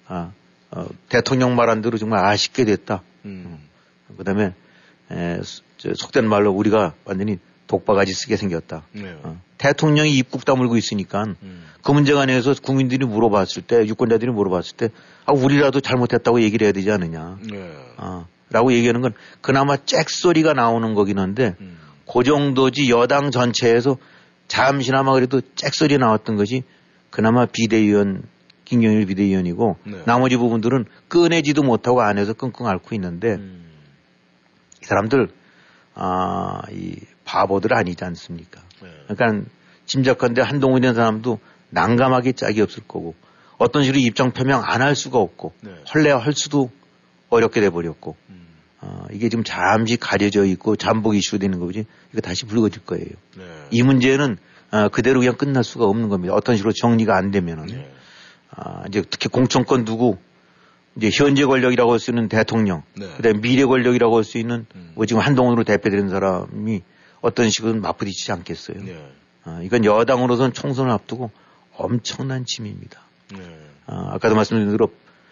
아, 어, 대통령 말한 대로 정말 아쉽게 됐다. 음. 그 다음에 에, 속된 말로 우리가 완전히 독바가지 쓰게 생겼다. 네. 어. 대통령이 입국 다물고 있으니까 음. 그 문제 관해서 국민들이 물어봤을 때, 유권자들이 물어봤을 때, 아, 우리라도 잘못했다고 얘기를 해야 되지 않느냐. 네. 어, 라고 얘기하는 건 그나마 잭 소리가 나오는 거긴 한데, 음. 그 정도지 여당 전체에서 잠시나마 그래도 잭 소리 나왔던 것이 그나마 비대위원, 김경일 비대위원이고, 네. 나머지 부분들은 꺼내지도 못하고 안에서 끙끙 앓고 있는데, 음. 이 사람들 아, 이 바보들 아니지 않습니까? 네. 그러니까 짐작한데 한동훈이라는 사람도 난감하게 짝이 없을 거고 어떤 식으로 입장 표명 안 할 수가 없고 네. 헐래할 수도 어렵게 돼버렸고 음. 어, 이게 지금 잠시 가려져 있고 잠복 이슈 되는 거지 이거 다시 불거질 거예요. 네. 이 문제는 어, 그대로 그냥 끝날 수가 없는 겁니다. 어떤 식으로 정리가 안 되면은 네. 어, 이제 특히 공천권 두고 이제 현재 권력이라고 할 수 있는 대통령, 네. 그다음에 미래 권력이라고 할 수 있는 음. 뭐 지금 한동훈으로 대표되는 사람이 어떤 식은 맞부딪히지 않겠어요. 네. 어, 이건 여당으로서는 총선을 앞두고 엄청난 침입니다. 네. 어, 아까도 말씀드린 대로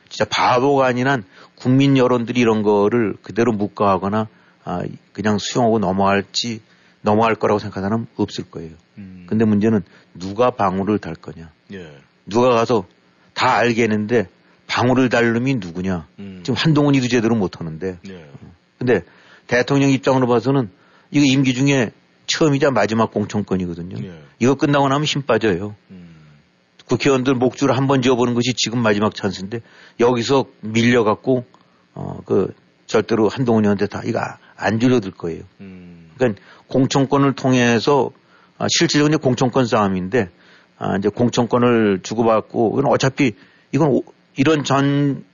진짜 바보가 아니란 국민 여론들이 이런 거를 그대로 묵과하거나 아, 그냥 수용하고 넘어갈지 넘어갈 거라고 생각하는 사람은 없을 거예요. 음. 근데 문제는 누가 방울을 달 거냐. 예. 누가 가서 다 알겠는데 방울을 달 놈이 누구냐. 음. 지금 한동훈이도 제대로 못 하는데. 예. 근데 대통령 입장으로 봐서는 이거 임기 중에 처음이자 마지막 공천권이거든요. 예. 이거 끝나고 나면 힘 빠져요. 음. 국회의원들 목줄을 한 번 지어보는 것이 지금 마지막 찬스인데 여기서 밀려갖고 어 그 절대로 한동훈이한테 다 이거 안 줄여들 거예요. 음. 그러니까 공천권을 통해서 아, 실질적으로 공천권 싸움인데 아, 이제 공천권을 주고받고 이건 어차피 이건 오, 이런 전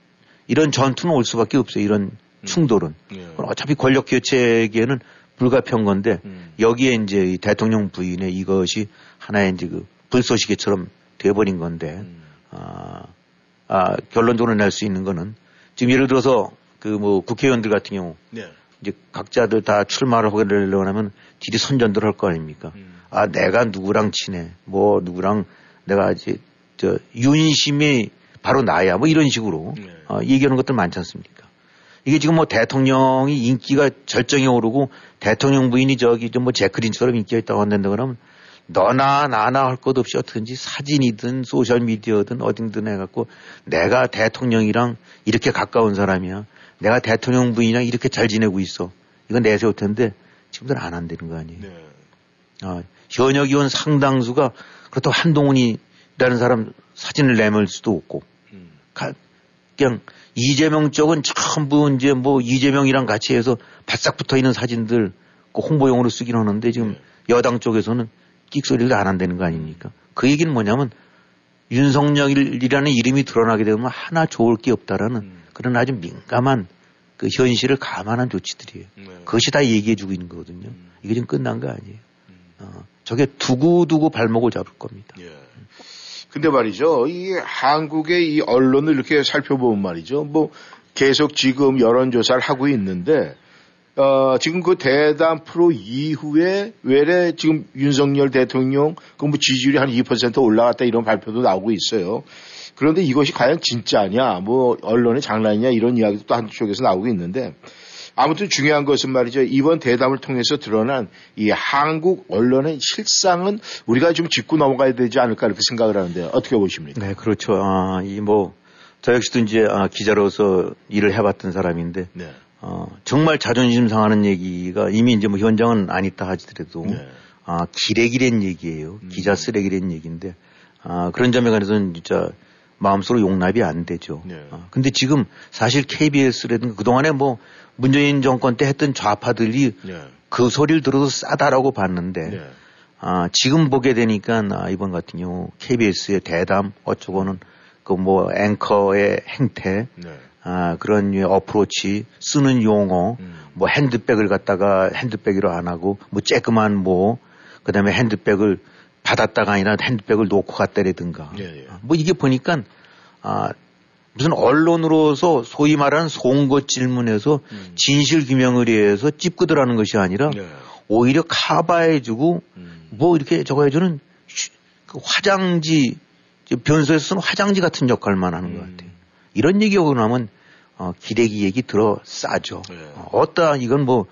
이런 전투는 올 수밖에 없어요. 이런 음. 충돌은. 예. 어차피 권력 교체에게는 불가피한 건데 음. 여기에 이제 대통령 부인의 이것이 하나의 이제 그 불쏘시개처럼 돼버린 건데 음. 아, 아, 결론적으로 낼 수 있는 거는 지금 예를 들어서 그 뭐 국회의원들 같은 경우 네. 이제 각자들 다 출마를 하게 되려고 하면 뒤리 선전들 할 거 아닙니까? 음. 아 내가 누구랑 친해, 뭐 누구랑 내가 이제 저 윤심이 바로 나야, 뭐 이런 식으로 네. 어, 얘기하는 것들 많지 않습니까? 이게 지금 뭐 대통령이 인기가 절정에 오르고 대통령 부인이 저기 좀 뭐 제크린처럼 인기가 있다고 한다고 그러면 너나 나나 할 것 없이 어떻게든지 사진이든 소셜 미디어든 어딘든 해갖고 내가 대통령이랑 이렇게 가까운 사람이야. 내가 대통령 부인이랑 이렇게 잘 지내고 있어. 이건 내세울 텐데 지금들 안 한다는 거 아니에요. 네. 아, 현역 의원 상당수가 그렇다고 한동훈이라는 사람 사진을 내밀 수도 없고 그냥 이재명 쪽은 전부 이제 뭐 이재명이랑 같이 해서 바싹 붙어 있는 사진들 그 홍보용으로 쓰긴 하는데 지금 네. 여당 쪽에서는 끽소리를 안 한다는 거 아닙니까? 그 얘기는 뭐냐면 윤석열이라는 이름이 드러나게 되면 하나 좋을 게 없다라는 음. 그런 아주 민감한 그 현실을 감안한 조치들이에요. 네. 그것이 다 얘기해 주고 있는 거거든요. 음. 이게 지금 끝난 거 아니에요. 음. 어, 저게 두고두고 발목을 잡을 겁니다. 예. 근데 말이죠. 이 한국의 이 언론을 이렇게 살펴보면 말이죠. 뭐 계속 지금 여론조사를 하고 있는데 어, 지금 그 대담 프로 이후에 외래 지금 윤석열 대통령 그 뭐 지지율이 한 2% 올라갔다 이런 발표도 나오고 있어요. 그런데 이것이 과연 진짜냐, 뭐 언론의 장난이냐 이런 이야기도 또 한쪽에서 나오고 있는데 아무튼 중요한 것은 말이죠. 이번 대담을 통해서 드러난 이 한국 언론의 실상은 우리가 좀 짚고 넘어가야 되지 않을까 이렇게 생각을 하는데 어떻게 보십니까? 네, 그렇죠. 아, 이 뭐, 저 역시도 이제 아, 기자로서 일을 해봤던 사람인데 네. 어, 정말 자존심 상하는 얘기가 이미 이제 뭐 현장은 안 있다 하지더라도 네. 아, 기레기란 얘기예요. 음. 기자 쓰레기란 얘기인데 아, 그런 점에 관해서는 진짜 마음속으로 용납이 안 되죠. 네. 아, 근데 지금 사실 KBS라든가 그동안에 뭐 문재인 정권 때 했던 좌파들이 네. 그 소리를 들어도 싸다라고 봤는데 네. 아, 지금 보게 되니까 아, 이번 같은 경우 KBS의 대담 어쩌고는 그 뭐 앵커의 행태 네. 아, 그런 어프로치, 쓰는 용어, 음. 뭐 핸드백을 갖다가 핸드백으로 안 하고, 뭐 쬐끄만 뭐, 그 다음에 핸드백을 받았다가 아니라 핸드백을 놓고 갔다라든가. 예, 예. 뭐 이게 보니까, 아, 무슨 언론으로서 소위 말하는 송거 질문에서 음. 진실 규명을 위해서 찝그들하는 것이 아니라 예. 오히려 카바해주고 음. 뭐 이렇게 저거 해주는 그 화장지, 변소에서 쓰는 화장지 같은 역할만 하는 것 음. 같아요. 이런 얘기하고 나면 어, 기대기 얘기 들어 싸죠. 네. 어, 어따 이건 뭐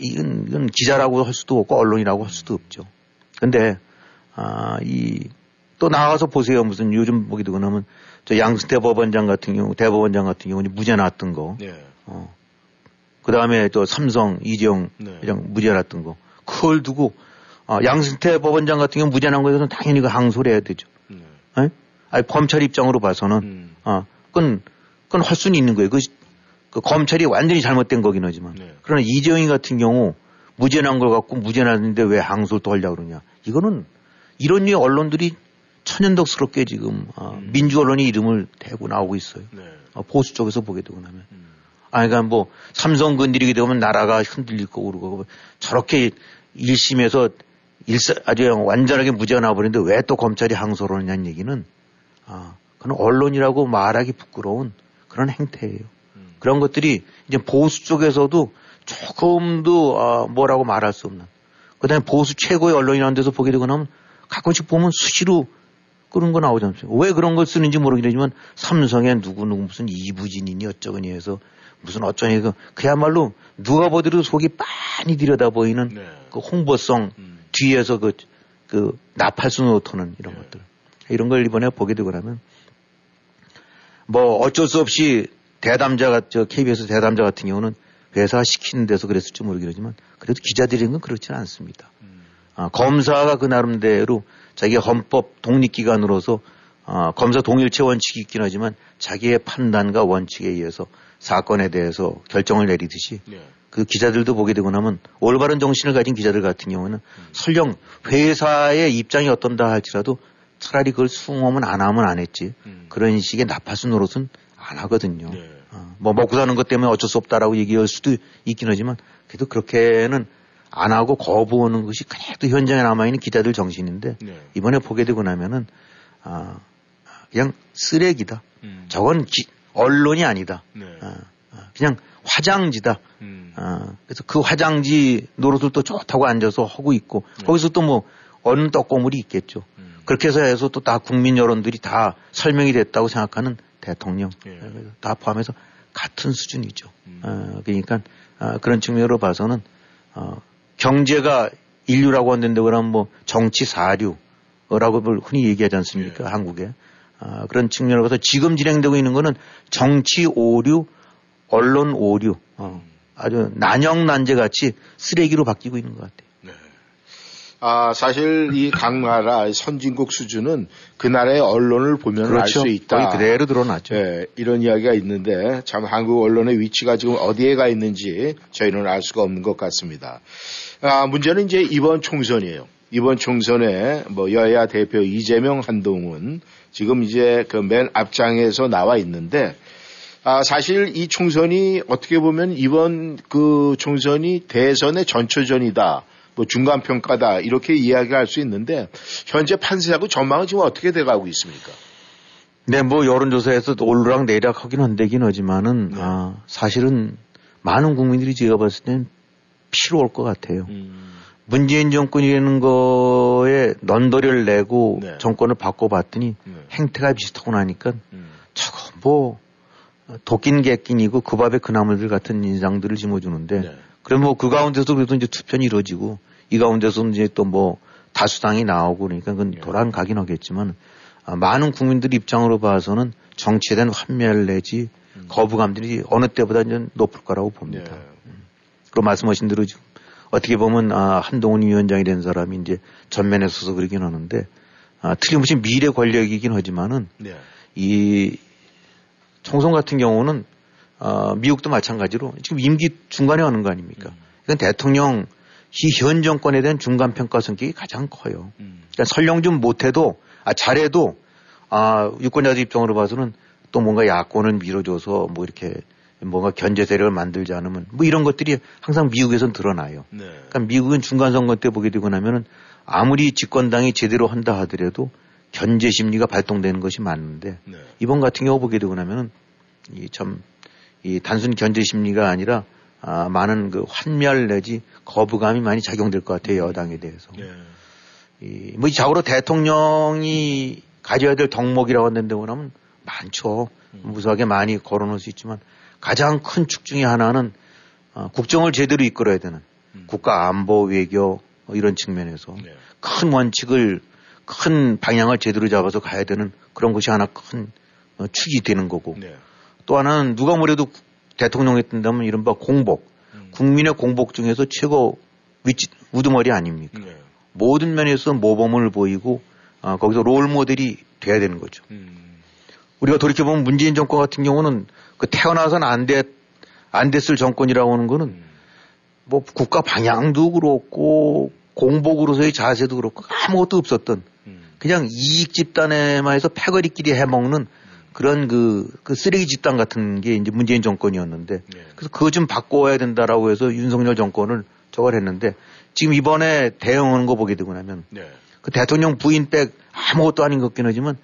이건, 이건 기자라고 할 수도 없고 언론이라고 할 수도 없죠. 근데 아, 이 또 나가서 보세요. 무슨 요즘 보기 되고 나면 저 양승태 법원장 같은 경우 대법원장 같은 경우는 무죄 났던 거. 네. 어. 그 다음에 또 삼성 이재용 네. 회장 무죄 났던 거. 그걸 두고 아, 양승태 법원장 같은 경우 무죄 난 거에서는 당연히 그 항소를 해야 되죠. 네. 에? 아니 검찰 입장으로 봐서는 음. 아, 그건, 그건 할 수는 있는 거예요. 그, 그 검찰이 완전히 잘못된 거긴 하지만. 네. 그러나 이재용이 같은 경우 무죄 난 걸 갖고 무죄 났는데 왜 항소를 또 하려고 그러냐. 이거는 이런 류의 언론들이 천연덕스럽게 지금 어, 음. 민주 언론이 이름을 대고 나오고 있어요. 네. 어, 보수 쪽에서 보게 되고 나면. 음. 아, 그러니까 뭐 삼성 건드리게 되면 나라가 흔들릴 거고 그러고 저렇게 1심에서 일사, 아주 완전하게 무죄가 나와버리는데 왜 또 검찰이 항소를 하냐는 얘기는 아, 그건 언론이라고 말하기 부끄러운 그런 행태예요. 음. 그런 것들이 이제 보수 쪽에서도 조금도 아, 뭐라고 말할 수 없는. 그 다음에 보수 최고의 언론이라는 데서 보게 되고 나면 가끔씩 보면 수시로 그런 거 나오지 않습니까? 왜 그런 걸 쓰는지 모르겠지만 삼성에 누구누구 무슨 이부진이니 어쩌거니 해서 무슨 어쩌니 그 그야말로 누가 보더라도 속이 빤히 들여다 보이는 네. 그 홍보성 음. 뒤에서 그, 그 나팔수 노트는 이런 네. 것들 이런 걸 이번에 보게 되고 나면 뭐 어쩔 수 없이 대담자가 저 KBS 대담자 같은 경우는 회사 시키는 데서 그랬을지 모르겠지만 그래도 기자들인 건 그렇지는 않습니다. 음. 아, 검사가 그 나름대로 자기 헌법 독립기관으로서 아, 검사 동일체 원칙이 있긴 하지만 자기의 판단과 원칙에 의해서 사건에 대해서 결정을 내리듯이 네. 그 기자들도 보게 되고 나면 올바른 정신을 가진 기자들 같은 경우는 음. 설령 회사의 입장이 어떤다 할지라도 차라리 그걸 수긍하면 안 하면 안 했지 음. 그런 식의 나파수 노릇은 안 하거든요. 네. 어, 뭐 먹고 사는 것 때문에 어쩔 수 없다라고 얘기할 수도 있긴 하지만 그래도 그렇게는 안 하고 거부하는 것이 그래도 현장에 남아있는 기자들 정신인데 네. 이번에 보게 되고 나면은 아, 그냥 쓰레기다. 음. 저건 기, 언론이 아니다. 네. 아, 아, 그냥 화장지다. 음. 아, 그래서 그 화장지 노릇을 또 좋다고 앉아서 하고 있고 네. 거기서 또 뭐 어느 떡고물이 있겠죠. 음. 그렇게 해서 해서 또 다 국민 여론들이 다 설명이 됐다고 생각하는 대통령 예. 다 포함해서 같은 수준이죠. 음. 어, 그러니까 어, 그런 측면으로 봐서는 어, 경제가 인류라고 한다는데 그러면 뭐 정치 사류라고 흔히 얘기하지 않습니까? 예. 한국에. 아, 그런 측면으로 봐서 지금 진행되고 있는 거는 정치 오류, 언론 오류, 어, 아주 난영난제 같이 쓰레기로 바뀌고 있는 것 같아요. 아, 사실 이 각 나라 선진국 수준은 그 나라의 언론을 보면 그렇죠. 알수 있다. 거의 그대로 드러났죠. 네, 이런 이야기가 있는데 참 한국 언론의 위치가 지금 어디에 가 있는지 저희는 알 수가 없는 것 같습니다. 아, 문제는 이제 이번 총선이에요. 이번 총선에 뭐 여야 대표 이재명 한동훈 지금 이제 그 맨 앞장에서 나와 있는데 아, 사실 이 총선이 어떻게 보면 이번 그 총선이 대선의 전초전이다. 뭐 중간 평가다 이렇게 이야기할 수 있는데 현재 판세하고 전망은 지금 어떻게 돼가고 있습니까? 네, 뭐 여론조사에서 올르락 내리락 하긴 한데긴 하지만은 네. 아, 사실은 많은 국민들이 제가 봤을 땐 피로 올것 같아요. 음. 문재인 정권이라는 거에 넌더리를 내고 네. 정권을 바꿔봤더니 네. 행태가 비슷하고 나니까 음. 저거 뭐 도낀 객낀이고 그 밥에 그 나물들 같은 인상들을 심어주는데 네. 그럼 뭐 그 가운데서 그래도 이제 투표는 이루어지고 이 가운데서 이제 또 뭐 다수당이 나오고 그러니까 그건 예. 돌아가긴 하겠지만 아, 많은 국민들 입장으로 봐서는 정치에 대한 환멸 내지 음. 거부감들이 어느 때보다 좀 높을 거라고 봅니다. 그리고 말씀하신 대로 지금 어떻게 보면 아, 한동훈 위원장이 된 사람이 이제 전면에 서서 그러긴 하는데 아, 틀림없이 미래 권력이긴 하지만은 예. 이 총선 같은 경우는 어, 미국도 마찬가지로 지금 임기 중간에 하는 거 아닙니까? 음. 이건 대통령 현 정권에 대한 중간 평가 성격이 가장 커요. 음. 그러니까 설령 좀 못해도 아 잘해도 아 유권자들 입장으로 봐서는 또 뭔가 야권을 밀어줘서 뭐 이렇게 뭔가 견제 세력을 만들지 않으면 뭐 이런 것들이 항상 미국에선 드러나요. 네. 그러니까 미국은 중간 선거 때 보게 되고 나면은 아무리 집권당이 제대로 한다 하더라도 견제 심리가 발동되는 것이 맞는데 네. 이번 같은 경우 보게 되고 나면은 이참이 단순 견제 심리가 아니라 아, 많은 그 환멸 내지 거부감이 많이 작용될 것 같아요 여당에 대해서. 네. 이, 뭐 자고로 대통령이 가져야 될 덕목이라고 한다는데 보면 많죠. 음. 무수하게 많이 거론할 수 있지만 가장 큰 축 중에 하나는 어, 국정을 제대로 이끌어야 되는 음. 국가 안보 외교 뭐 이런 측면에서 네. 큰 원칙을 큰 방향을 제대로 잡아서 가야 되는 그런 것이 하나 큰 어, 축이 되는 거고 네. 또 하나는 누가 뭐래도 대통령이 뜬다면 이른바 공복, 음. 국민의 공복 중에서 최고 위치, 우두머리 아닙니까? 네. 모든 면에서 모범을 보이고 아, 거기서 롤 모델이 돼야 되는 거죠. 음. 우리가 돌이켜보면 문재인 정권 같은 경우는 그 태어나서는 안 됐, 안 됐을 정권이라고 하는 거는 음. 뭐 국가 방향도 그렇고 공복으로서의 자세도 그렇고 아무것도 없었던 음. 그냥 이익 집단에만 해서 패거리끼리 해먹는 그런 그, 그 쓰레기 집단 같은 게 이제 문재인 정권이었는데 네. 그래서 그거 좀 바꿔야 된다라고 해서 윤석열 정권을 저걸 했는데 지금 이번에 대응하는 거 보게 되고 나면 네. 그 대통령 부인 백 아무것도 아닌 것 같긴 하지만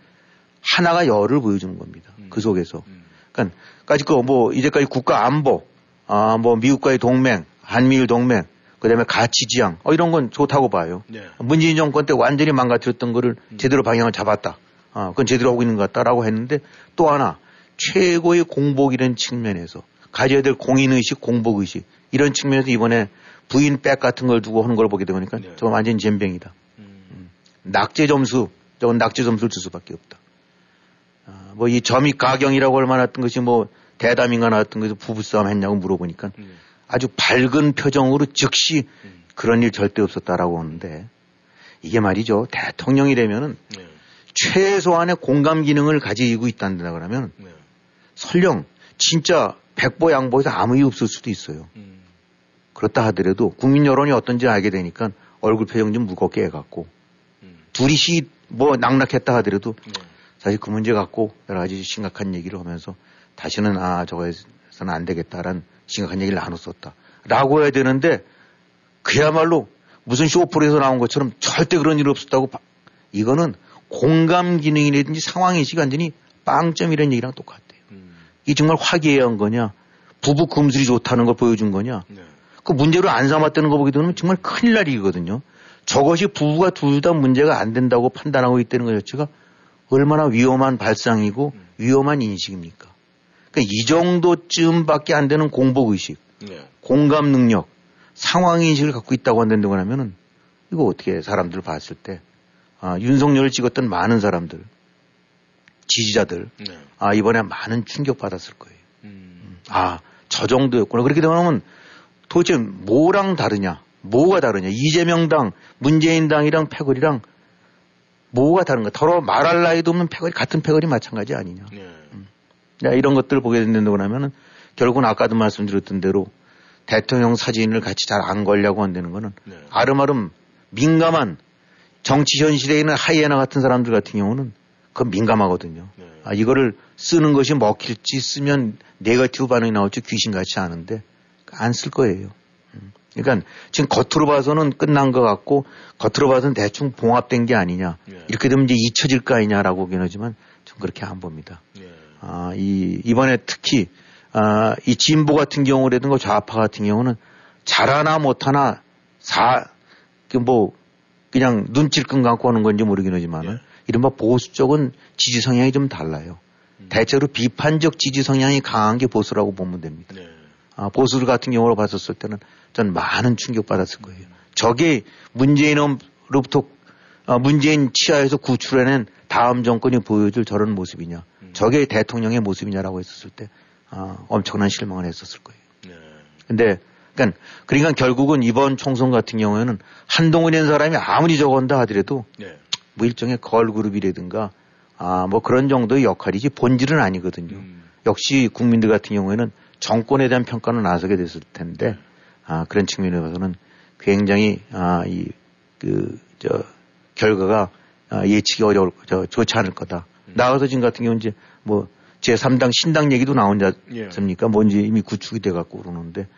하나가 열을 보여주는 겁니다. 음. 그 속에서. 음. 그러니까 까짓 거뭐 이제까지 국가 안보, 아 뭐 미국과의 동맹, 한미일 동맹, 그다음에 가치 지향, 어 이런 건 좋다고 봐요. 네. 문재인 정권 때 완전히 망가뜨렸던 거를 음. 제대로 방향을 잡았다. 아 그건 제대로 하고 있는 것 같다라고 했는데 또 하나 최고의 공복이라는 측면에서 가져야 될 공인의식, 공복의식 이런 측면에서 이번에 부인 백 같은 걸 두고 하는 걸 보게 되니까 네. 저건 완전 잼병이다. 음. 음. 낙제 점수, 저건 낙제 점수를 줄 수밖에 없다. 아, 뭐이 점이 가경이라고 할 만했던 것이 뭐 대담인가 나왔던 것이 부부싸움 했냐고 물어보니까 음. 아주 밝은 표정으로 즉시 음. 그런 일 절대 없었다라고 하는데 이게 말이죠. 대통령이 되면은 네. 최소한의 공감 기능을 가지고 있다는데 그러면 네. 설령 진짜 백보 양보해서 아무 이유 없을 수도 있어요. 음. 그렇다 하더라도 국민 여론이 어떤지 알게 되니까 얼굴 표정 좀 무겁게 해갖고 음. 둘이 뭐 낙낙했다 하더라도 네. 사실 그 문제 갖고 여러 가지 심각한 얘기를 하면서 다시는 아 저거에서는 안 되겠다라는 심각한 얘기를 나눴었다. 라고 해야 되는데 그야말로 무슨 쇼프로에서 나온 것처럼 절대 그런 일 없었다고 이거는 공감 기능이라든지 상황인식 완전히 빵점이라는 얘기랑 똑같아요. 음. 이 정말 화기애애한 거냐 부부 금술이 좋다는 걸 보여준 거냐 네. 그 문제로 안 삼았다는 거 보게 되면 정말 큰일 날이거든요. 저것이 부부가 둘 다 문제가 안 된다고 판단하고 있다는 것 자체가 얼마나 위험한 발상이고 음. 위험한 인식입니까? 그러니까 이 정도쯤밖에 안 되는 공복 의식, 네. 공감 능력, 상황 인식을 갖고 있다고 한다고 하면은 이거 어떻게 사람들 봤을 때 아, 윤석열을 찍었던 많은 사람들, 지지자들, 네. 아, 이번에 많은 충격 받았을 거예요. 음. 아, 저 정도였구나. 그렇게 되면 도대체 뭐랑 다르냐? 뭐가 다르냐? 이재명당, 문재인당이랑 패거리랑 뭐가 다른가? 더러 말할 나이도 없는 패거리, 같은 패거리 마찬가지 아니냐? 네. 음. 이런 것들을 보게 된다고 하면은 결국은 아까도 말씀드렸던 대로 대통령 사진을 같이 잘 안 걸려고 한다는 거는 네. 아름아름 민감한 정치 현실에 있는 하이에나 같은 사람들 같은 경우는 그건 민감하거든요. 네. 아, 이거를 쓰는 것이 먹힐지 쓰면 네거티브 반응이 나올지 귀신 같지 않은데 안 쓸 거예요. 음. 그러니까 지금 겉으로 봐서는 끝난 것 같고 겉으로 봐서는 대충 봉합된 게 아니냐. 네. 이렇게 되면 이제 잊혀질 거 아니냐라고 보긴 하지만 좀 그렇게 안 봅니다. 네. 아, 이, 이번에 특히, 아, 이 진보 같은 경우라든가 좌파 같은 경우는 잘하나 못하나 사, 그 뭐, 그냥 눈찔끔 갖고 하는 건지 모르긴 하지만은 네. 이른바 보수 쪽은 지지 성향이 좀 달라요. 음. 대체로 비판적 지지 성향이 강한 게 보수라고 보면 됩니다. 네. 아, 보수 들 같은 경우로 봤었을 때는 전 많은 충격받았을 거예요. 저게 문재인으로부터 어, 문재인 치하에서 구출해낸 다음 정권이 보여줄 저런 모습이냐. 음. 저게 대통령의 모습이냐라고 했었을 때 어, 엄청난 실망을 했었을 거예요. 네. 근데 그러니까, 그러니까 결국은 이번 총선 같은 경우에는 한동훈이라는 사람이 아무리 적은다 하더라도 네. 뭐 일종의 걸그룹이라든가 아, 뭐 그런 정도의 역할이지 본질은 아니거든요. 음. 역시 국민들 같은 경우에는 정권에 대한 평가는 나서게 됐을 텐데 아, 그런 측면에 봐서는 굉장히 아, 이, 그, 저, 결과가 아, 예측이 어려울, 저, 좋지 않을 거다. 음. 나가서 지금 같은 경우는 이제 뭐 제3당 신당 얘기도 나오지 예. 않습니까? 예. 뭔지 이미 구축이 돼 갖고 그러는데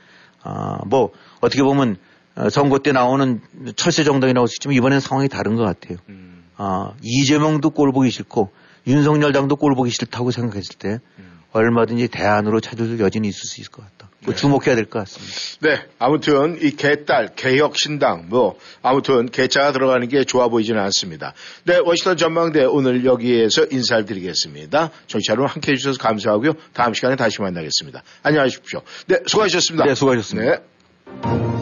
아, 뭐 어떻게 보면 어, 선거 때 나오는 철새 정당이 나올 수 있지만 이번엔 상황이 다른 것 같아요. 음. 아, 이재명도 꼴 보기 싫고 윤석열 당도 꼴 보기 싫다고 생각했을 때 음. 얼마든지 대안으로 찾을 여지는 있을 수 있을 것 같다. 네. 주목해야 될 것 같습니다. 네. 아무튼 이 개딸, 개혁신당, 뭐, 아무튼 개자가 들어가는 게 좋아 보이지는 않습니다. 네. 워싱턴 전망대 오늘 여기에서 인사를 드리겠습니다. 정치 여러분 함께 해 주셔서 감사하고요. 다음 시간에 다시 만나겠습니다. 안녕하십시오. 네. 수고하셨습니다. 네. 수고하셨습니다. 네.